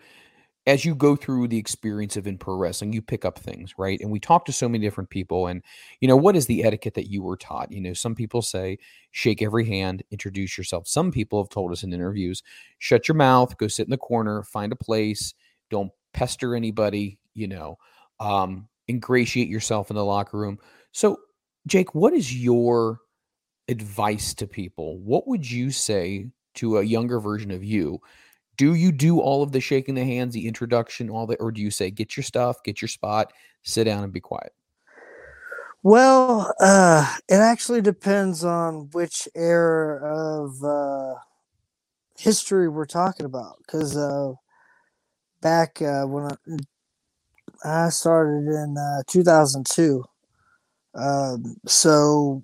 as you go through the experience of in pro wrestling, you pick up things, right? And we talk to so many different people. And, you know, what is the etiquette that you were taught? You know, some people say, shake every hand, introduce yourself. Some people have told us in interviews, shut your mouth, go sit in the corner, find a place, don't pester anybody, you know, um, ingratiate yourself in the locker room. So, Jake, what is your advice to people? What would you say to a younger version of you? Do you do all of the shaking the hands, the introduction, all that, or do you say get your stuff, get your spot, sit down and be quiet? Well, uh, it actually depends on which era of uh, history we're talking about. Because uh, back uh, when I, I started in uh, 2002, um, so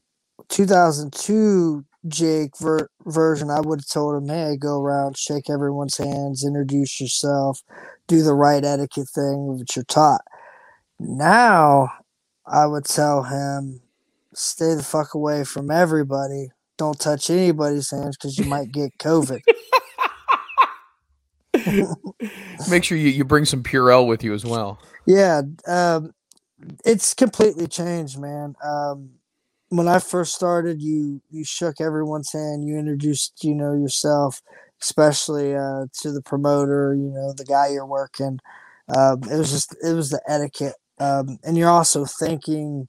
2002 Jake ver- version, I would have told him, "Hey, go around, shake everyone's hands, introduce yourself, do the right etiquette thing that you're taught." Now, I would tell him, stay the fuck away from everybody. Don't touch anybody's hands because you might get COVID. Make sure you, you bring some Purell with you as well. yeah, um, it's completely changed, man. Um, when I first started, you you shook everyone's hand. You introduced, you know, yourself, especially uh, to the promoter. You know, the guy you're working. Um, it was just it was the etiquette, um, and you're also thinking.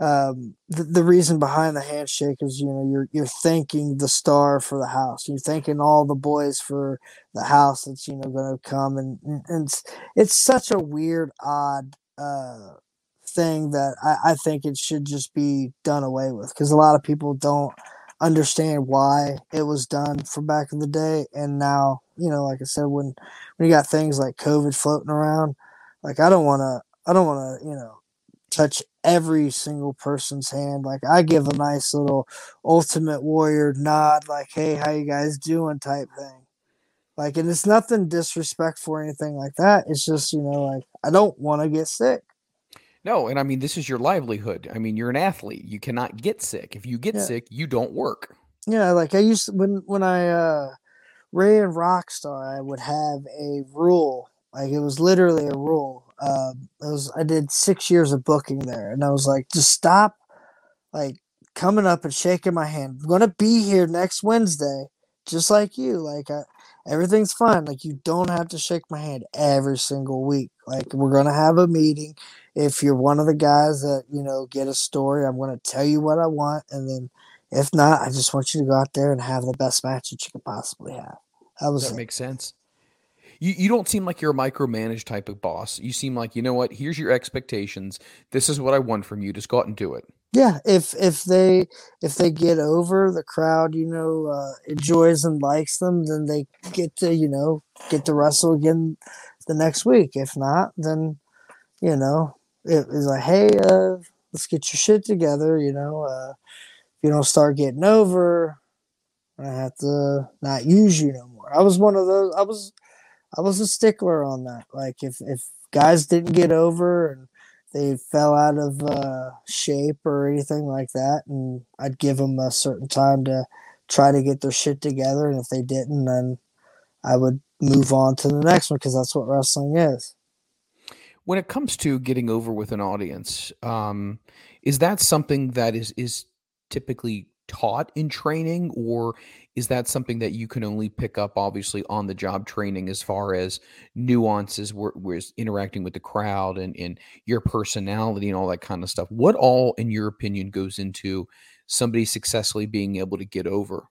Um, the, the reason behind the handshake is you know you're you're thanking the star for the house. You're thanking all the boys for the house that's you know going to come and, and it's, it's such a weird, odd uh, thing that I, I think it should just be done away with because a lot of people don't understand why it was done from back in the day and now you know like i said when when you got things like covid floating around like i don't want to i don't want to you know touch every single person's hand. Like I give a nice little ultimate warrior nod, like, hey, how you guys doing type thing. Like and it's nothing disrespectful or anything like that. It's just, you know, like I don't want to get sick. No, and I mean this is your livelihood. I mean, you're an athlete. You cannot get sick. If you get Yeah. sick, you don't work. Yeah, like I used to, when when I uh ran Rockstar, I would have a rule. Like it was literally a rule. Um, it was I did six years of booking there, and I was like, just stop, like coming up and shaking my hand. I'm gonna be here next Wednesday, just like you. Like I, everything's fine. Like you don't have to shake my hand every single week. Like we're gonna have a meeting. If you're one of the guys that you know get a story, I'm gonna tell you what I want, and then if not, I just want you to go out there and have the best match that you could possibly have. That was That it. makes sense. You you don't seem like you're a micromanaged type of boss. You seem like, you know what, here's your expectations. This is what I want from you. Just go out and do it. yeah. If if they if they get over the crowd, you know, uh, enjoys and likes them, then they get to you know get to wrestle again the next week. If not, then you know it is like, hey, uh, let's get your shit together. You know, uh, if you don't start getting over, I have to not use you no more. I was one of those. I was I was a stickler on that. Like if if guys didn't get over and they fell out of uh, shape or anything like that, and I'd give them a certain time to try to get their shit together, and if they didn't, then I would move on to the next one because that's what wrestling is. When it comes to getting over with an audience, um, is that something that is is typically taught in training, or is that something that you can only pick up, obviously, on the job training as far as nuances, where, where's interacting with the crowd and and your personality and all that kind of stuff? What all, in your opinion, goes into somebody successfully being able to get over?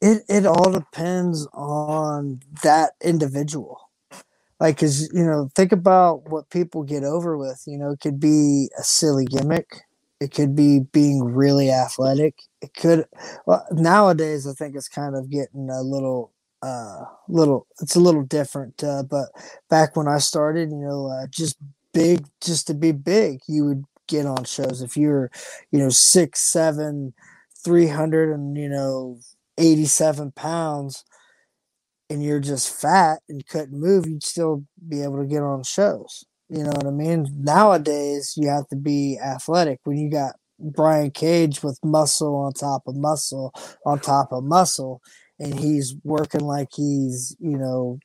It it all depends on that individual. Like, cause you know, think about what people get over with. You know, it could be a silly gimmick. It could be being really athletic. It could. Well, nowadays I think it's kind of getting a little, uh, little. It's a little different. Uh, but back when I started, you know, uh, just big, just to be big, you would get on shows if you're, you know, six, seven, three hundred, and you know, 87 pounds and you're just fat and couldn't move, you'd still be able to get on shows. You know what I mean? Nowadays, you have to be athletic. When you got Brian Cage with muscle on top of muscle on top of muscle, and he's working like he's, you know,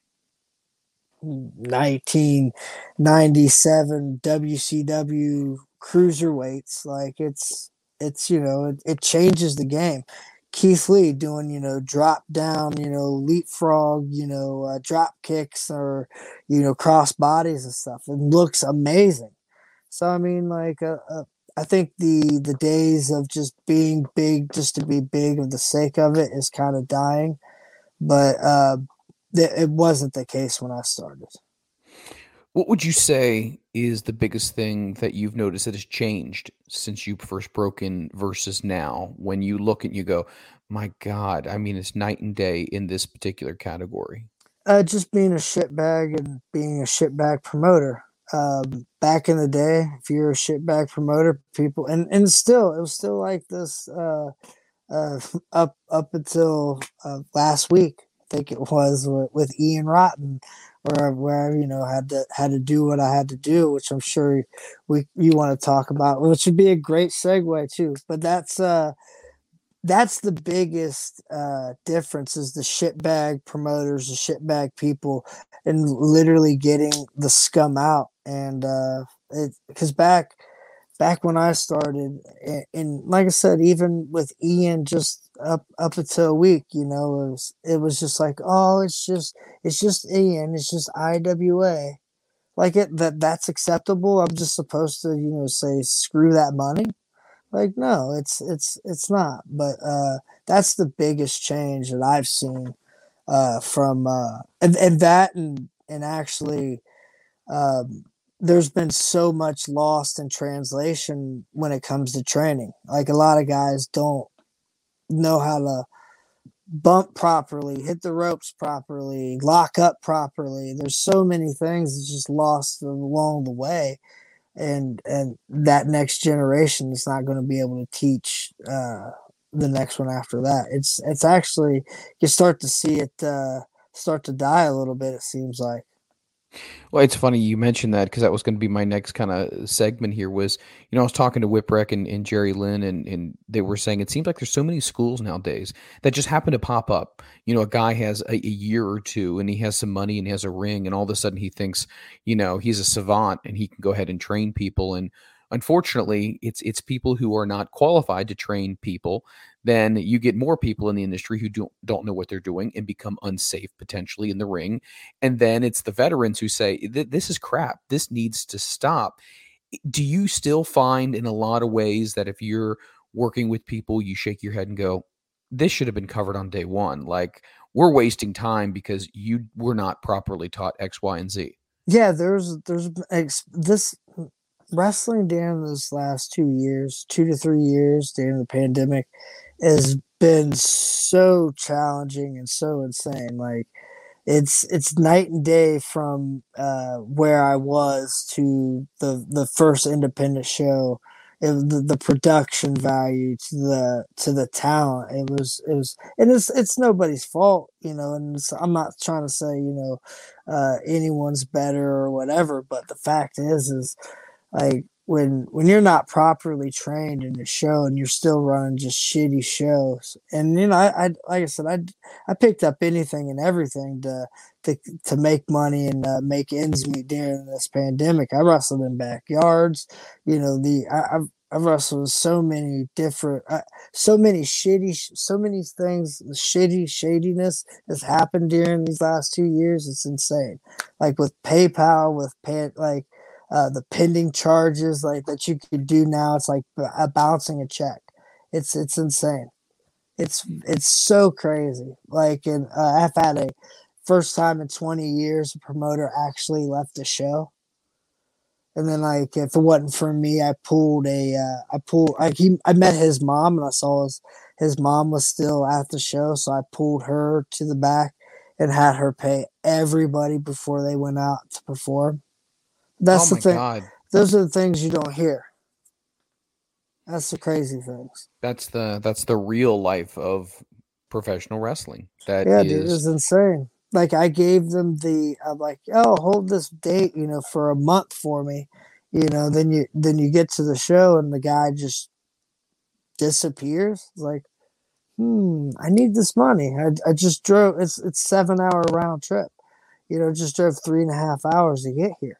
1997 WCW cruiserweights. Like it's, it's, you know, it, it changes the game. Keith Lee doing, you know, drop down, you know, leapfrog, you know, uh, drop kicks or, you know, cross bodies and stuff. It looks amazing. So I mean, like, uh, uh, I think the the days of just being big just to be big of the sake of it is kind of dying, but uh, th- it wasn't the case when I started. What would you say is the biggest thing that you've noticed that has changed since you first broke in versus now? When you look and you go, my God, I mean, it's night and day in this particular category. Uh, just being a shitbag and being a shitbag promoter. Um, back in the day, if you're a shitbag promoter, people and and still it was still like this uh, uh, up up until uh, last week. I think it was with, with Ian Rotten, where where you know had to had to do what I had to do, which I'm sure we you want to talk about, which would be a great segue too. But that's uh that's the biggest uh, difference is the shitbag promoters, the shitbag people, and literally getting the scum out. And uh, it because back back when I started, and, and like I said, even with Ian, just up up until a week, you know, it was it was just like, oh, it's just it's just Ian, it's just IWA. Like it that that's acceptable. I'm just supposed to, you know, say screw that money like no it's it's it's not but uh that's the biggest change that i've seen uh from uh and, and that and and actually um there's been so much lost in translation when it comes to training like a lot of guys don't know how to bump properly hit the ropes properly lock up properly there's so many things that's just lost along the way and and that next generation is not going to be able to teach uh, the next one after that. It's it's actually you start to see it uh, start to die a little bit. It seems like. Well, it's funny you mentioned that because that was going to be my next kind of segment here. Was you know I was talking to Whipwreck and, and Jerry Lynn, and and they were saying it seems like there's so many schools nowadays that just happen to pop up. You know, a guy has a, a year or two, and he has some money and he has a ring, and all of a sudden he thinks, you know, he's a savant and he can go ahead and train people. And unfortunately, it's it's people who are not qualified to train people then you get more people in the industry who don't don't know what they're doing and become unsafe potentially in the ring. And then it's the veterans who say this is crap. This needs to stop. Do you still find in a lot of ways that if you're working with people, you shake your head and go, this should have been covered on day one. Like we're wasting time because you were not properly taught X, Y, and Z. Yeah, there's there's this wrestling during those last two years, two to three years during the pandemic has been so challenging and so insane. Like it's it's night and day from uh, where I was to the the first independent show. It, the, the production value to the to the talent it was it was and it's it's nobody's fault you know and i'm not trying to say you know uh, anyone's better or whatever but the fact is is like when when you're not properly trained in the show and you're still running just shitty shows and you know I, I like i said i i picked up anything and everything to to to make money and uh, make ends meet during this pandemic i wrestled in backyards you know the I, have I've wrestled so many different, uh, so many shitty, so many things, shitty shadiness has happened during these last two years. It's insane. Like with PayPal, with pay, like uh, the pending charges like that you could do now. It's like a bouncing a check. It's it's insane. It's it's so crazy. Like, and uh, I've had a first time in 20 years a promoter actually left the show. And then like if it wasn't for me, I pulled a uh, I pulled like he I met his mom and I saw his his mom was still at the show, so I pulled her to the back and had her pay everybody before they went out to perform. That's oh the thing. God. Those are the things you don't hear. That's the crazy things. That's the that's the real life of professional wrestling. That yeah, is... dude, it's insane. Like I gave them the I'm like, oh, hold this date, you know, for a month for me. You know, then you then you get to the show and the guy just disappears. It's like, hmm, I need this money. I, I just drove. It's it's seven hour round trip. You know, just drove three and a half hours to get here.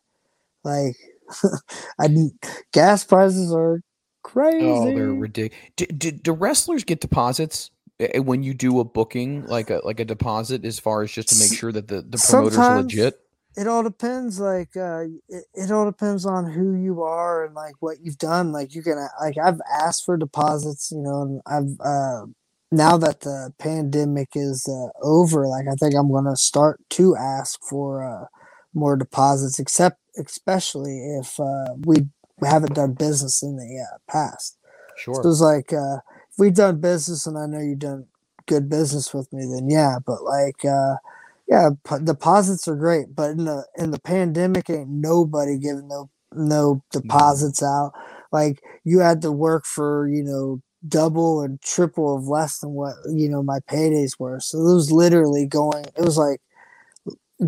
Like, I need gas prices are crazy. Oh, they're ridiculous. Do, do, do, wrestlers get deposits eh, eh, when you do a booking, like a like a deposit, as far as just to make sure that the the promoter's Sometimes legit? It all depends. Like, uh, it, it all depends on who you are and like what you've done. Like, you can like I've asked for deposits, you know, and I've uh now that the pandemic is uh, over, like I think I'm gonna start to ask for uh more deposits, except especially if uh, we haven't done business in the uh, past. Sure. So it's like uh, if we've done business, and I know you've done good business with me, then yeah. But like, uh, yeah, p- deposits are great, but in the in the pandemic, ain't nobody giving no no deposits no. out. Like you had to work for you know double and triple of less than what you know my paydays were. So it was literally going. It was like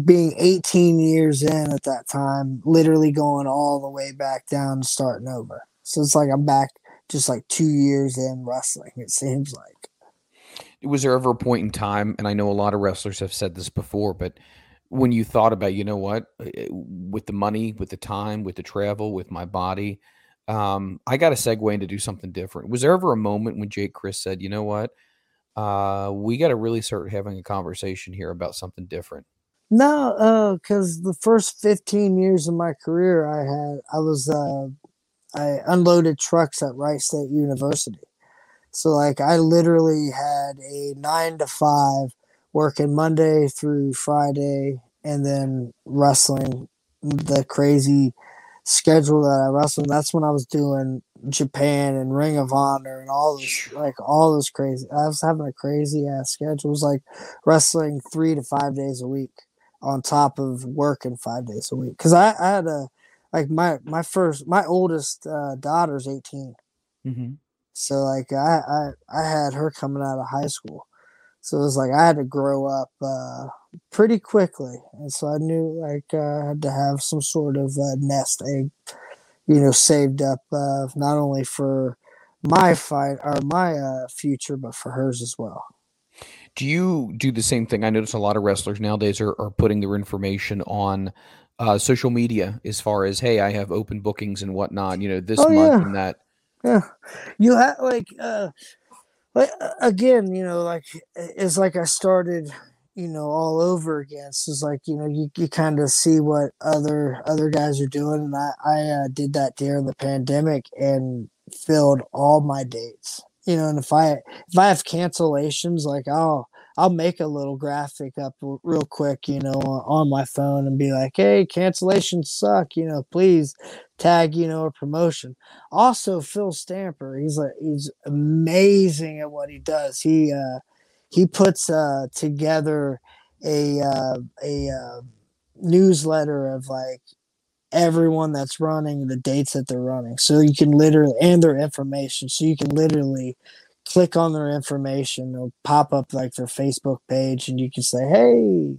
being 18 years in at that time, literally going all the way back down starting over. So it's like I'm back just like two years in wrestling, it seems like. Was there ever a point in time, and I know a lot of wrestlers have said this before, but when you thought about, you know what, uh, uh, with the money, with the time, with the travel, with my body, um, I got to segue into do something different. Was there ever a moment when Jake Crist said, you know what, uh, we got to really start having a conversation here about something different? No, because uh, the first 15 years of my career, I had, I was, uh, I unloaded trucks at Wright State University. So, like, I literally had a nine to five working Monday through Friday and then wrestling the crazy schedule that I wrestled. That's when I was doing Japan and Ring of Honor and all this, like all this crazy. I was having a crazy ass schedule. It was like wrestling three to five days a week on top of working five days a week. Because I, I, had a like my my first my oldest uh, daughter's 18 Mm-hmm. so like I, I i had her coming out of high school so it was like i had to grow up uh pretty quickly and so i knew like uh, i had to have some sort of nest egg you know saved up uh not only for my fight or my uh future but for hers as well Do you do the same thing? I notice a lot of wrestlers nowadays are, are putting their information on uh, social media as far as, hey, I have open bookings and whatnot, you know, this Oh, month yeah. and that. Yeah, you have like uh, like again, you know, like it's like I started, you know, all over again. So it's like you know, you, you kind of see what other other guys are doing, and I I uh, did that during the pandemic and filled all my dates. You know, and if I if I have cancellations, like I'll I'll make a little graphic up real quick, you know, on, on my phone and be like, hey, cancellations suck. You know, please tag, you know, a promotion also Phil Stamper. He's like he's amazing at what he does. He uh he puts uh together a uh a uh, newsletter of like everyone that's running the dates that they're running. So you can literally and their information. So you can literally click on their information, it'll pop up like their Facebook page and you can say, Hey,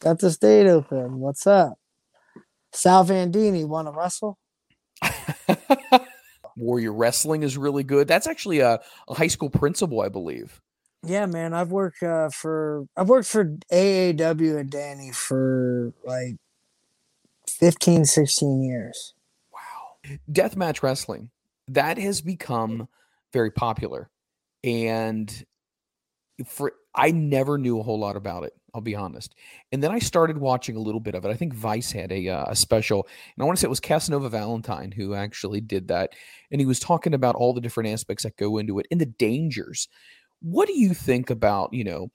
got this date open. What's up? Sal Vandini want to wrestle? Warrior Wrestling is really good. That's actually a, a high school principal, I believe. Yeah, man, I've worked uh, for I've worked for AAW and Danny for like 15, 16 years. Wow. Deathmatch wrestling, that has become very popular. And for I never knew a whole lot about it, I'll be honest. And then I started watching a little bit of it. I think Vice had a, uh, a special, and I want to say it was Casanova Valentine who actually did that. And he was talking about all the different aspects that go into it and the dangers. What do you think about, you know,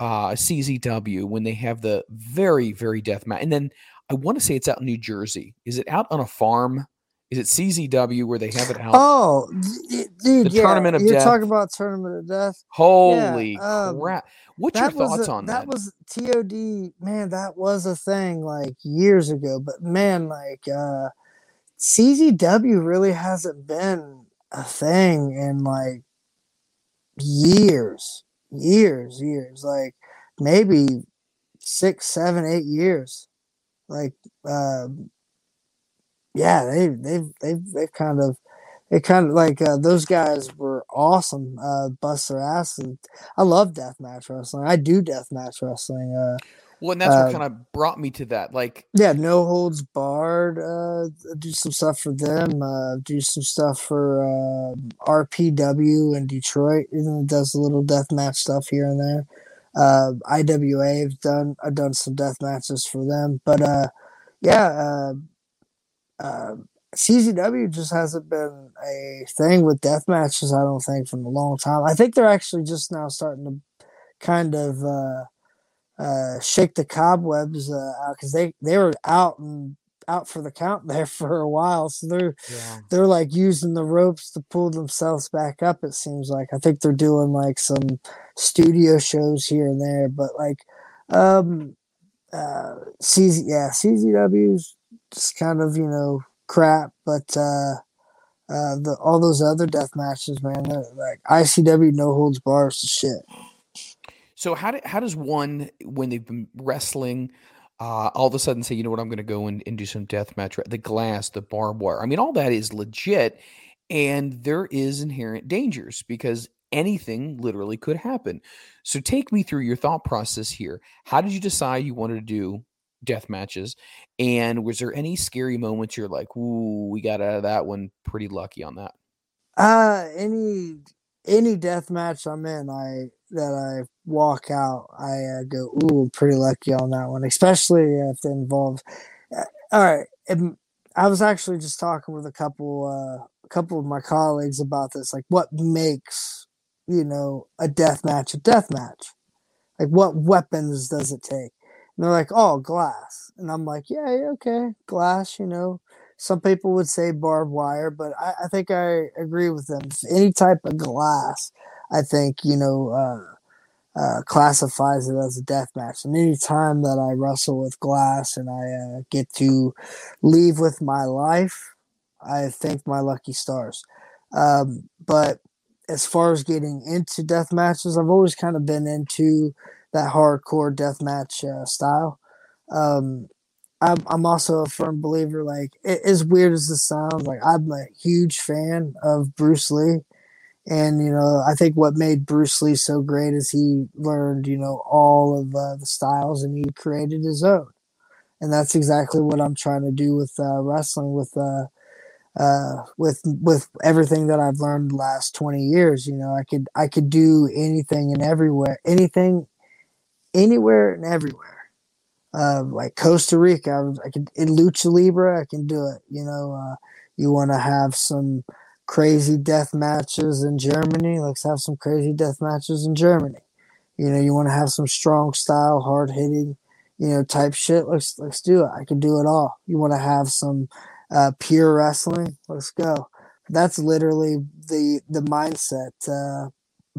uh, CZW when they have the very, very death match? And then I want to say it's out in New Jersey. Is it out on a farm? Is it CZW where they have it out? Oh, dude, The yeah, Tournament of you're Death. talking about Tournament of Death. Holy um, crap. What's your thoughts a- on that? that? was TOD, man, that was a thing like years ago. But man, like uh CZW really hasn't been a thing in like years, years, years. Like maybe six, seven, eight years. Like um yeah, they they've they've they've kind of it kind of like uh, those guys were awesome. Uh, bust their ass, and I love deathmatch wrestling. I do deathmatch wrestling. Uh, well, and that's uh, what kind of brought me to that. Like, yeah, no holds barred. Uh, do some stuff for them. Uh, do some stuff for uh, RPW in Detroit. Even does a little deathmatch stuff here and there. Uh, IWA have done. I've done some death matches for them, but uh, yeah. Uh, uh, CZW just hasn't been a thing with death matches, I don't think, from a long time. I think they're actually just now starting to kind of uh, uh, shake the cobwebs out because they, they were out and out for the count there for a while. So they're yeah. they're like using the ropes to pull themselves back up, it seems like. I think they're doing like some studio shows here and there, but like um uh CZ yeah, CZW's just kind of, you know, crap, but uh, uh, the all those other death matches, man, like ICW no holds bars to shit. So how do, how does one when they've been wrestling, uh, all of a sudden say, you know what, I'm going to go and, and do some death match, the glass, the barbed wire. I mean, all that is legit, and there is inherent dangers because anything literally could happen. So take me through your thought process here. How did you decide you wanted to do death matches? And was there any scary moments you're like, ooh, we got out of that one pretty lucky on that? Uh any any death match I'm in, I that I walk out, I uh, go, ooh, pretty lucky on that one, especially if it involves. Uh, all right, um, I was actually just talking with a couple, uh, a couple of my colleagues about this, like what makes you know a death match a death match, like what weapons does it take? And they're like, oh, glass, and I'm like, yeah, okay, glass, you know. Some people would say barbed wire, but I, I think I agree with them. Any type of glass, I think you know, uh, uh, classifies it as a death match. And any time that I wrestle with glass and I uh, get to leave with my life, I thank my lucky stars. Um, but as far as getting into death matches, I've always kind of been into that hardcore death match uh, style. Um, I'm, I'm also a firm believer, like, it, as weird as this sounds, like, I'm a huge fan of Bruce Lee. And, you know, I think what made Bruce Lee so great is he learned, you know, all of uh, the styles and he created his own. And that's exactly what I'm trying to do with uh, wrestling, with uh, uh, with with everything that I've learned the last 20 years. You know, I could I could do anything and everywhere, anything, anywhere and everywhere. Uh, like Costa Rica, I, I could in lucha libre, I can do it. You know, uh, you want to have some crazy death matches in Germany, let's have some crazy death matches in Germany. You know, you want to have some strong style, hard hitting, you know, type shit. Let's let's do it. I can do it all. You want to have some uh, pure wrestling? Let's go. That's literally the the mindset uh,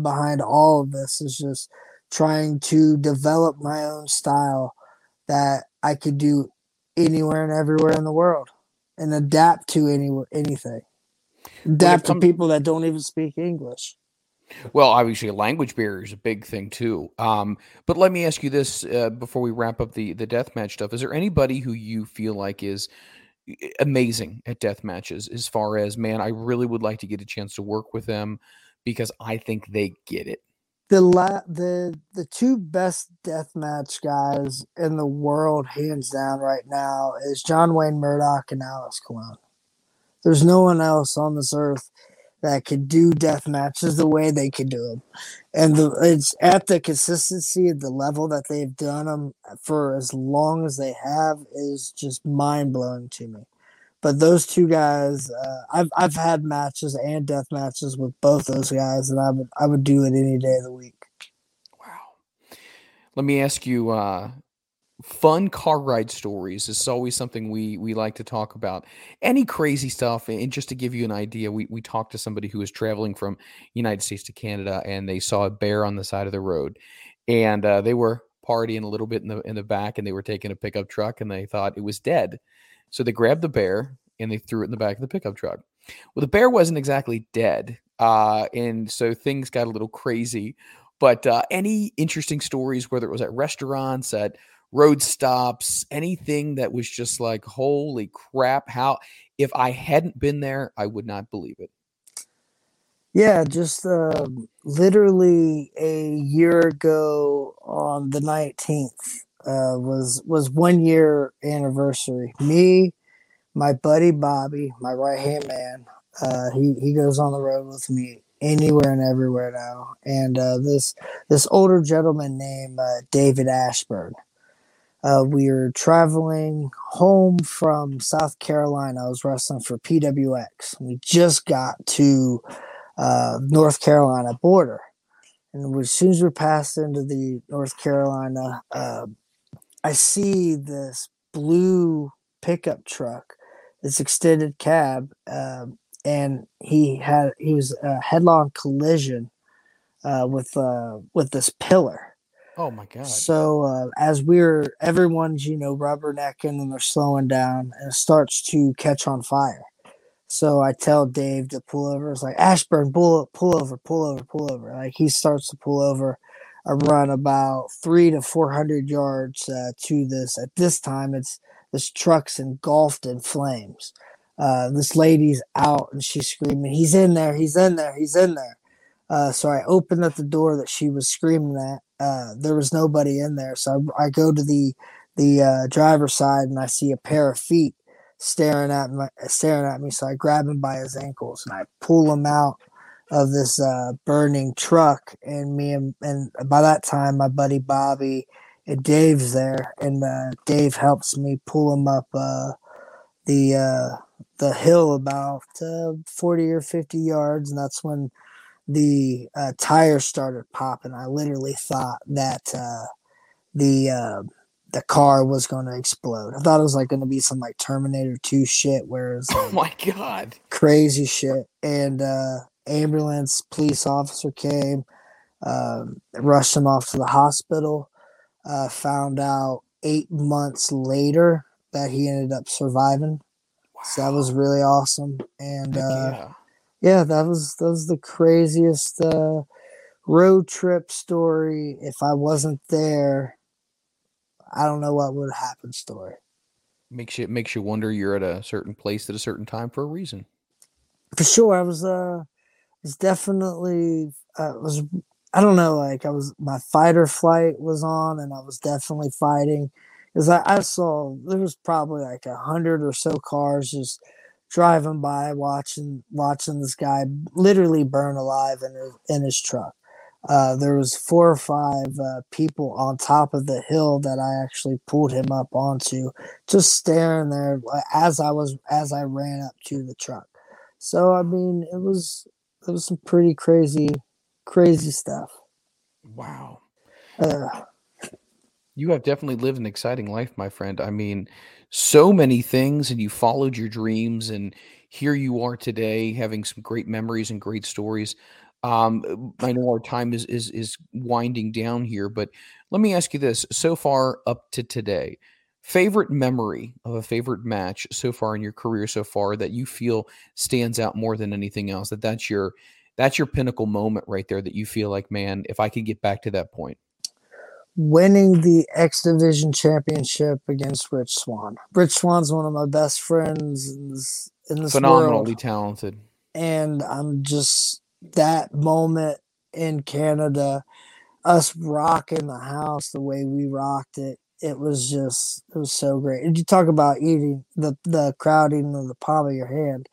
behind all of this. Is just trying to develop my own style that I could do anywhere and everywhere in the world and adapt to any anything. Adapt to people that don't even speak English. Well, obviously, language barrier is a big thing too. Um, but let me ask you this uh, before we wrap up the the death match stuff: Is there anybody who you feel like is amazing at death matches? As far as man, I really would like to get a chance to work with them because I think they get it. The la- the the two best death match guys in the world, hands down, right now, is John Wayne Murdoch and Alex Colon. There's no one else on this earth that could do death matches the way they could do them, and the, it's at the consistency at the level that they've done them for as long as they have is just mind blowing to me. But those two guys, uh, I've I've had matches and death matches with both those guys, and I would I would do it any day of the week. Wow. Let me ask you. Uh, fun car ride stories this is always something we we like to talk about any crazy stuff and just to give you an idea we, we talked to somebody who was traveling from united states to canada and they saw a bear on the side of the road and uh, they were partying a little bit in the in the back and they were taking a pickup truck and they thought it was dead so they grabbed the bear and they threw it in the back of the pickup truck well the bear wasn't exactly dead uh, and so things got a little crazy but uh, any interesting stories whether it was at restaurants at road stops, anything that was just like, holy crap, how if I hadn't been there, I would not believe it. Yeah, just uh, literally a year ago on the 19th uh, was was one year anniversary. Me, my buddy Bobby, my right hand man, uh, he he goes on the road with me anywhere and everywhere now. And uh, this this older gentleman named uh, David Ashburn. Uh, we were traveling home from South Carolina. I was wrestling for PWX. We just got to uh, North Carolina border, and as soon as we passed into the North Carolina, uh, I see this blue pickup truck, this extended cab, um, and he had he was a headlong collision uh, with uh, with this pillar Oh my god! So uh, as we're everyone's you know rubbernecking and they're slowing down and it starts to catch on fire. So I tell Dave to pull over. It's like Ashburn, pull pull over, pull over, pull over. Like he starts to pull over. I run about three to four hundred yards uh, to this. At this time, it's this truck's engulfed in flames. Uh, this lady's out and she's screaming, "He's in there! He's in there! He's in there!" Uh, so I opened up the door that she was screaming at. Uh, there was nobody in there, so I, I go to the the uh, driver's side and I see a pair of feet staring at me, staring at me. So I grab him by his ankles and I pull him out of this uh, burning truck. And me and, and by that time, my buddy Bobby and Dave's there, and uh, Dave helps me pull him up uh, the uh, the hill about uh, forty or fifty yards, and that's when the uh, tires started popping, I literally thought that uh, the uh, the car was going to explode. I thought it was like going to be some like Terminator Two shit, where it's oh like oh my god, crazy shit. And uh, ambulance, police officer came. Um, rushed him off to the hospital. Uh, found out eight months later that he ended up surviving. So that was really awesome. And uh, yeah. yeah, that was that was the craziest uh, road trip story. If I wasn't there, I don't know what would have happened. Story Makes you makes you wonder you're at a certain place at a certain time for a reason. for sure. I was uh, was definitely uh, was I don't know like I was my fight or flight was on, and I was definitely fighting because I, I saw there was probably like a hundred or so cars just driving by watching watching this guy literally burn alive in his, in his truck. Uh, there was four or five uh, people on top of the hill that I actually pulled him up onto, just staring there uh, as I was as I ran up to the truck. So I mean, it was it was some pretty crazy, crazy stuff. Wow. Uh, You have definitely lived an exciting life, my friend. I mean, so many things, and you followed your dreams, and here you are today, having some great memories and great stories. Um, I know our time is is is winding down here, but let me ask you this: so far up to today, favorite memory of a favorite match so far in your career so far that you feel stands out more than anything else? That that's your that's your pinnacle moment right there. That you feel like, man, if I could get back to that point. winning the X Division championship against Rich Swann. Rich Swann's one of my best friends in this, in this phenomenally world. talented. and I'm just that moment in Canada, us rocking the house the way we rocked it. It was just it was so great. And you talk about eating the the crowd eating of the palm of your hand.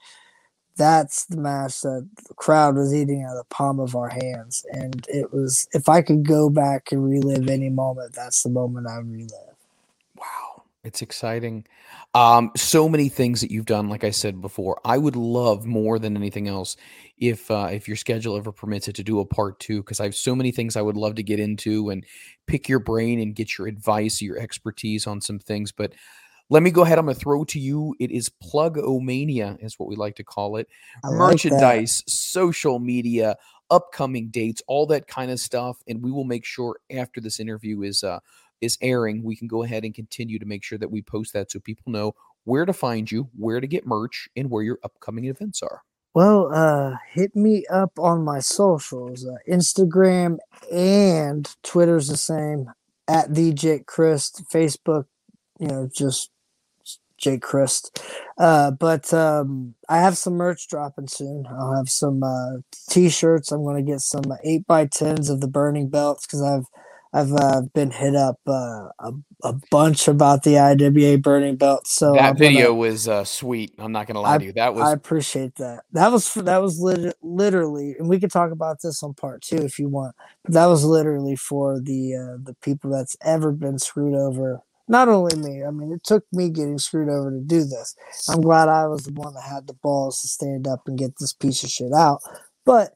That's the match that the crowd was eating out of the palm of our hands. And it was if I could go back and relive any moment, that's the moment I relive. Wow, it's exciting. Um, so many things that you've done. Like I said before, I would love more than anything else if uh, if your schedule ever permits it to do a part two because I have so many things I would love to get into and pick your brain and get your advice, your expertise on some things. But let me go ahead. I'm going to throw to you. It is plug omania, is what we like to call it. I like. Merchandise, social media, upcoming dates, all that kind of stuff. And we will make sure after this interview is uh, is airing, we can go ahead and continue to make sure that we post that so people know where to find you, where to get merch, and where your upcoming events are. Well, uh, hit me up on my socials, uh, Instagram and Twitter's the same at the Jake Crist. Facebook, you know, just Jake Crist. Uh, but um, I have some merch dropping soon. I'll have some uh, t-shirts. I'm going to get some eight by tens of the burning belts because I've I've uh, been hit up uh, a, a bunch about the IWA burning belt. So that I'm gonna- video was uh, sweet. I'm not going to lie to you. That was I appreciate that. That was that was lit- literally, and we could talk about this on part two if you want. But that was literally for the uh, the people that's ever been screwed over. Not only me. I mean, it took me getting screwed over to do this. I'm glad I was the one that had the balls to stand up and get this piece of shit out. But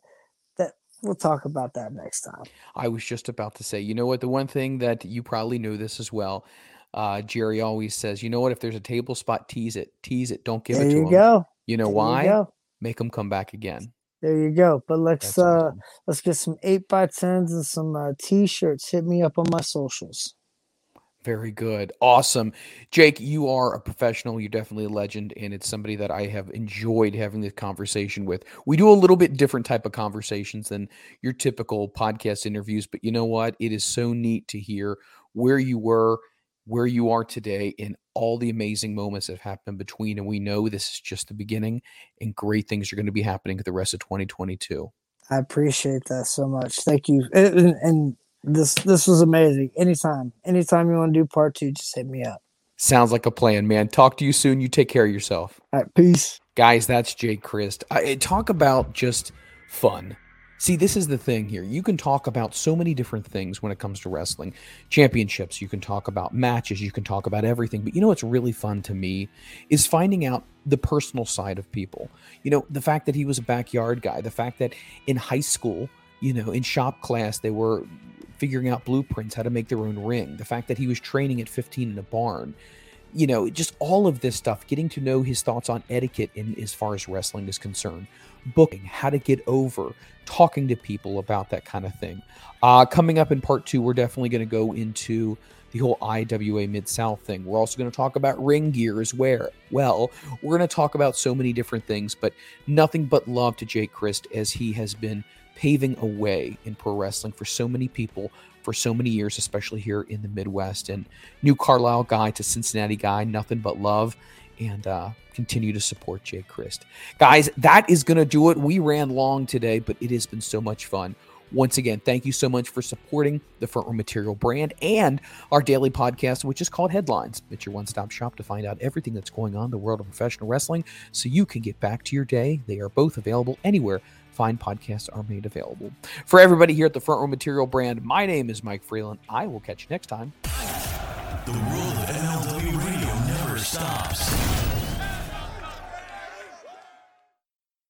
we'll talk about that next time. I was just about to say, you know what? The one thing that you probably know this as well. Uh, Jerry always says, you know what? If there's a table spot, tease it, tease it. Don't give there it to them. There you them. go. You know There why? You go. Make them come back again. There you go. But let's That's uh awesome. let's get some eight by tens and some uh, t-shirts. Hit me up on my socials. Very good. Awesome. Jake, you are a professional. You're definitely a legend, and it's somebody that I have enjoyed having this conversation with. We do a little bit different type of conversations than your typical podcast interviews, but you know what? It is so neat to hear where you were, where you are today, and all the amazing moments that have happened between. And we know this is just the beginning, and great things are going to be happening the rest of 2022. I appreciate that so much. Thank you. And, and- and this this was amazing. Anytime, anytime you want to do part two, just hit me up. Sounds like a plan, man. Talk to you soon. You take care of yourself. All right, peace. Guys, that's Jake Crist. I, eh, talk about just fun. See, this is the thing here. You can talk about so many different things when it comes to wrestling. Championships, you can talk about matches, you can talk about everything. But you know what's really fun to me is finding out the personal side of people. You know, the fact that he was a backyard guy, the fact that in high school, you know, in shop class, they were figuring out blueprints, how to make their own ring, the fact that he was training at 15 in a barn you know, just all of this stuff, getting to know his thoughts on etiquette in as far as wrestling is concerned, booking, how to get over, talking to people about that kind of thing. Uh, coming up in part two, we're definitely going to go into the whole IWA Mid South thing. We're also going to talk about ring gear as well. Well, we're going to talk about so many different things, but nothing but love to Jake Crist as he has been paving a way in pro wrestling for so many people for so many years, especially here in the Midwest. And new Carlisle guy to Cincinnati guy, nothing but love. And uh, continue to support Jay Crist. Guys, that is going to do it. We ran long today, but it has been so much fun. Once again, thank you so much for supporting the Front Row Material brand and our daily podcast, which is called Headlines. It's your one stop shop to find out everything that's going on in the world of professional wrestling so you can get back to your day. They are both available anywhere fine podcasts are made available. For everybody here at the Front Row Material brand, my name is Mike Freland. I will catch you next time. The world of MLW radio never stops.